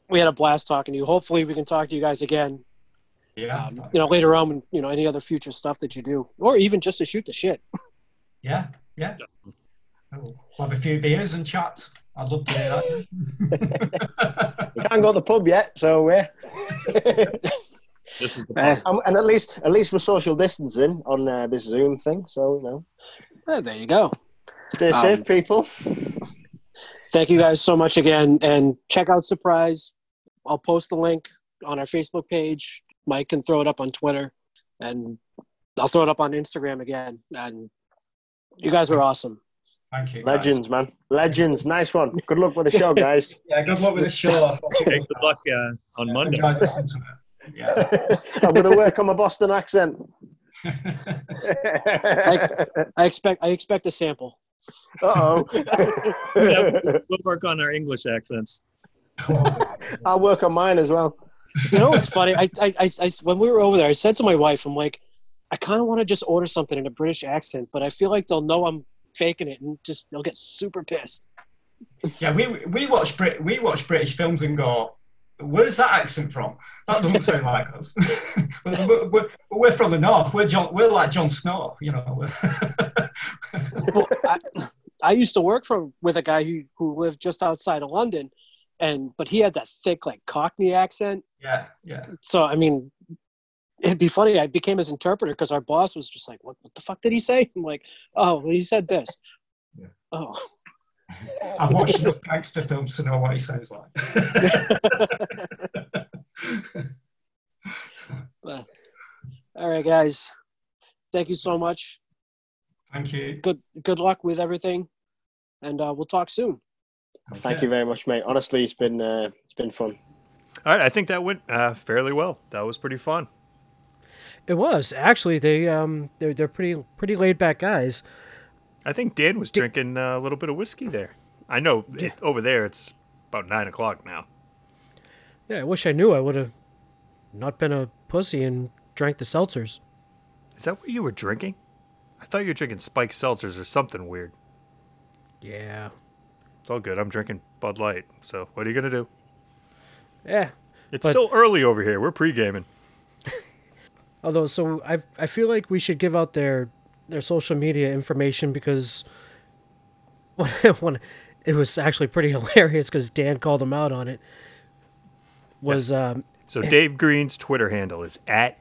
Speaker 10: we had a blast talking to you. Hopefully, we can talk to you guys again.
Speaker 8: Yeah.
Speaker 10: Um, you know, later on, when, you know, any other future stuff that you do, or even just to shoot the shit.
Speaker 8: Yeah, yeah. We'll have a few beers and chat. I'd love to do that.
Speaker 9: We can't go to the pub yet, so we're.
Speaker 11: This is the
Speaker 10: Eh,
Speaker 9: Um, and at least, at least we're social distancing on uh, this Zoom thing. So you know,
Speaker 10: there you go.
Speaker 9: stay
Speaker 10: Um,
Speaker 9: safe, people.
Speaker 10: Thank you guys so much again, and check out Surprise. I'll post the link on our Facebook page. Mike can throw it up on Twitter, and I'll throw it up on Instagram again. And you guys are awesome.
Speaker 8: Thank you. guys.
Speaker 9: Legends, man. Legends. Nice one. Good luck with the show, guys.
Speaker 8: Yeah, good luck with the show.
Speaker 11: Hey, good luck uh, on Monday.
Speaker 8: Enjoyed listening to it. Yeah.
Speaker 9: I'm going to work on my Boston accent.
Speaker 10: I expect I expect a sample.
Speaker 9: Uh oh.
Speaker 11: We'll work on our English accents.
Speaker 9: I'll work on mine as well.
Speaker 10: You know what's funny? I, I, I, I- when we were over there, I said to my wife, I'm like, I kind of want to just order something in a British accent, but I feel like they'll know I'm faking it and just they'll get super pissed.
Speaker 8: Yeah, we we watch Brit we watch British films and go, where's that accent from? That doesn't sound like us. we're, we're, we're from the north. We're John. We're like Jon Snow. You know.
Speaker 10: well, I, I used to work for with a guy who who lived just outside of London, and but he had that thick like Cockney accent.
Speaker 8: yeah, yeah.
Speaker 10: So I mean, it'd be funny. I became his interpreter because our boss was just like, "What? What the fuck did he say?" I'm like, "Oh, well, he said this."
Speaker 8: Yeah.
Speaker 10: Oh,
Speaker 8: I've watched enough gangster films to know what he sounds like.
Speaker 10: well, all right, guys. Thank you so much.
Speaker 8: Thank you.
Speaker 10: Good good luck with everything, and uh, we'll talk soon.
Speaker 9: Thank you very much, mate. Honestly, it's been uh, it's been fun.
Speaker 12: All right, I think that went uh, fairly well. That was pretty fun.
Speaker 7: It was actually they um they're they're pretty pretty laid back guys.
Speaker 12: I think Dan was drinking uh, a little bit of whiskey there. I know it, over there it's about nine o'clock now.
Speaker 7: Yeah, I wish I knew. I would have not been a pussy and drank the seltzers.
Speaker 12: Is that what you were drinking? I thought you were drinking spiked seltzers or something weird.
Speaker 7: Yeah.
Speaker 12: It's all good. I'm drinking Bud Light. So what are you gonna do?
Speaker 7: Yeah.
Speaker 12: It's still early over here. We're pre-gaming.
Speaker 7: Although, so I I feel like we should give out their their social media information because when, when it was actually pretty hilarious because Dan called them out on it. Was um
Speaker 12: So Dave Green's Twitter handle is at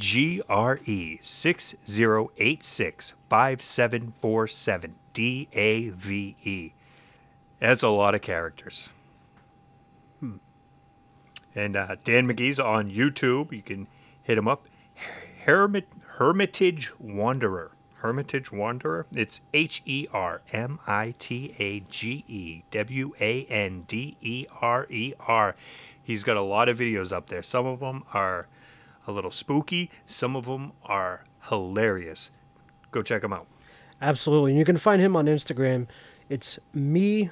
Speaker 12: GRE six zero eight six five seven four seven D A V E. That's a lot of characters.
Speaker 7: Hmm.
Speaker 12: And uh, Dan McGee's on YouTube. You can hit him up. Hermit Hermitage Wanderer. Hermitage Wanderer. It's H E R M I T A G E W A N D E R E R. He's got a lot of videos up there. Some of them are a little spooky, some of them are hilarious. Go check him out.
Speaker 7: absolutely, and you can find him on Instagram. It's me,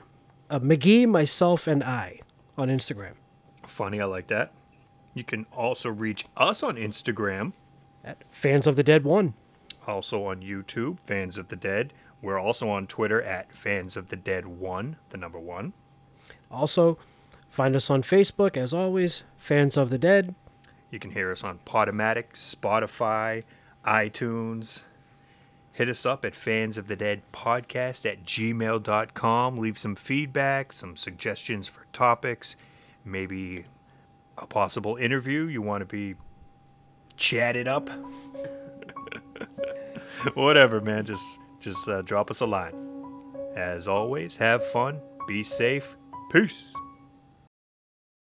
Speaker 7: uh, McGee, myself, and I on Instagram.
Speaker 12: Funny, I like that. You can also reach us on Instagram.
Speaker 7: At Fans of the Dead 1.
Speaker 12: Also on YouTube, Fans of the Dead. We're also on Twitter at Fans of the Dead 1, the number 1.
Speaker 7: Also, find us on Facebook, as always, Fans of the Dead.
Speaker 12: You can hear us on Podomatic, Spotify, iTunes. Hit us up at Fans of the Dead Podcast at gmail.com. Leave some feedback, some suggestions for topics, maybe a possible interview you want to be chatted up. Whatever, man. Just just uh, drop us a line. As always, have fun, be safe, peace.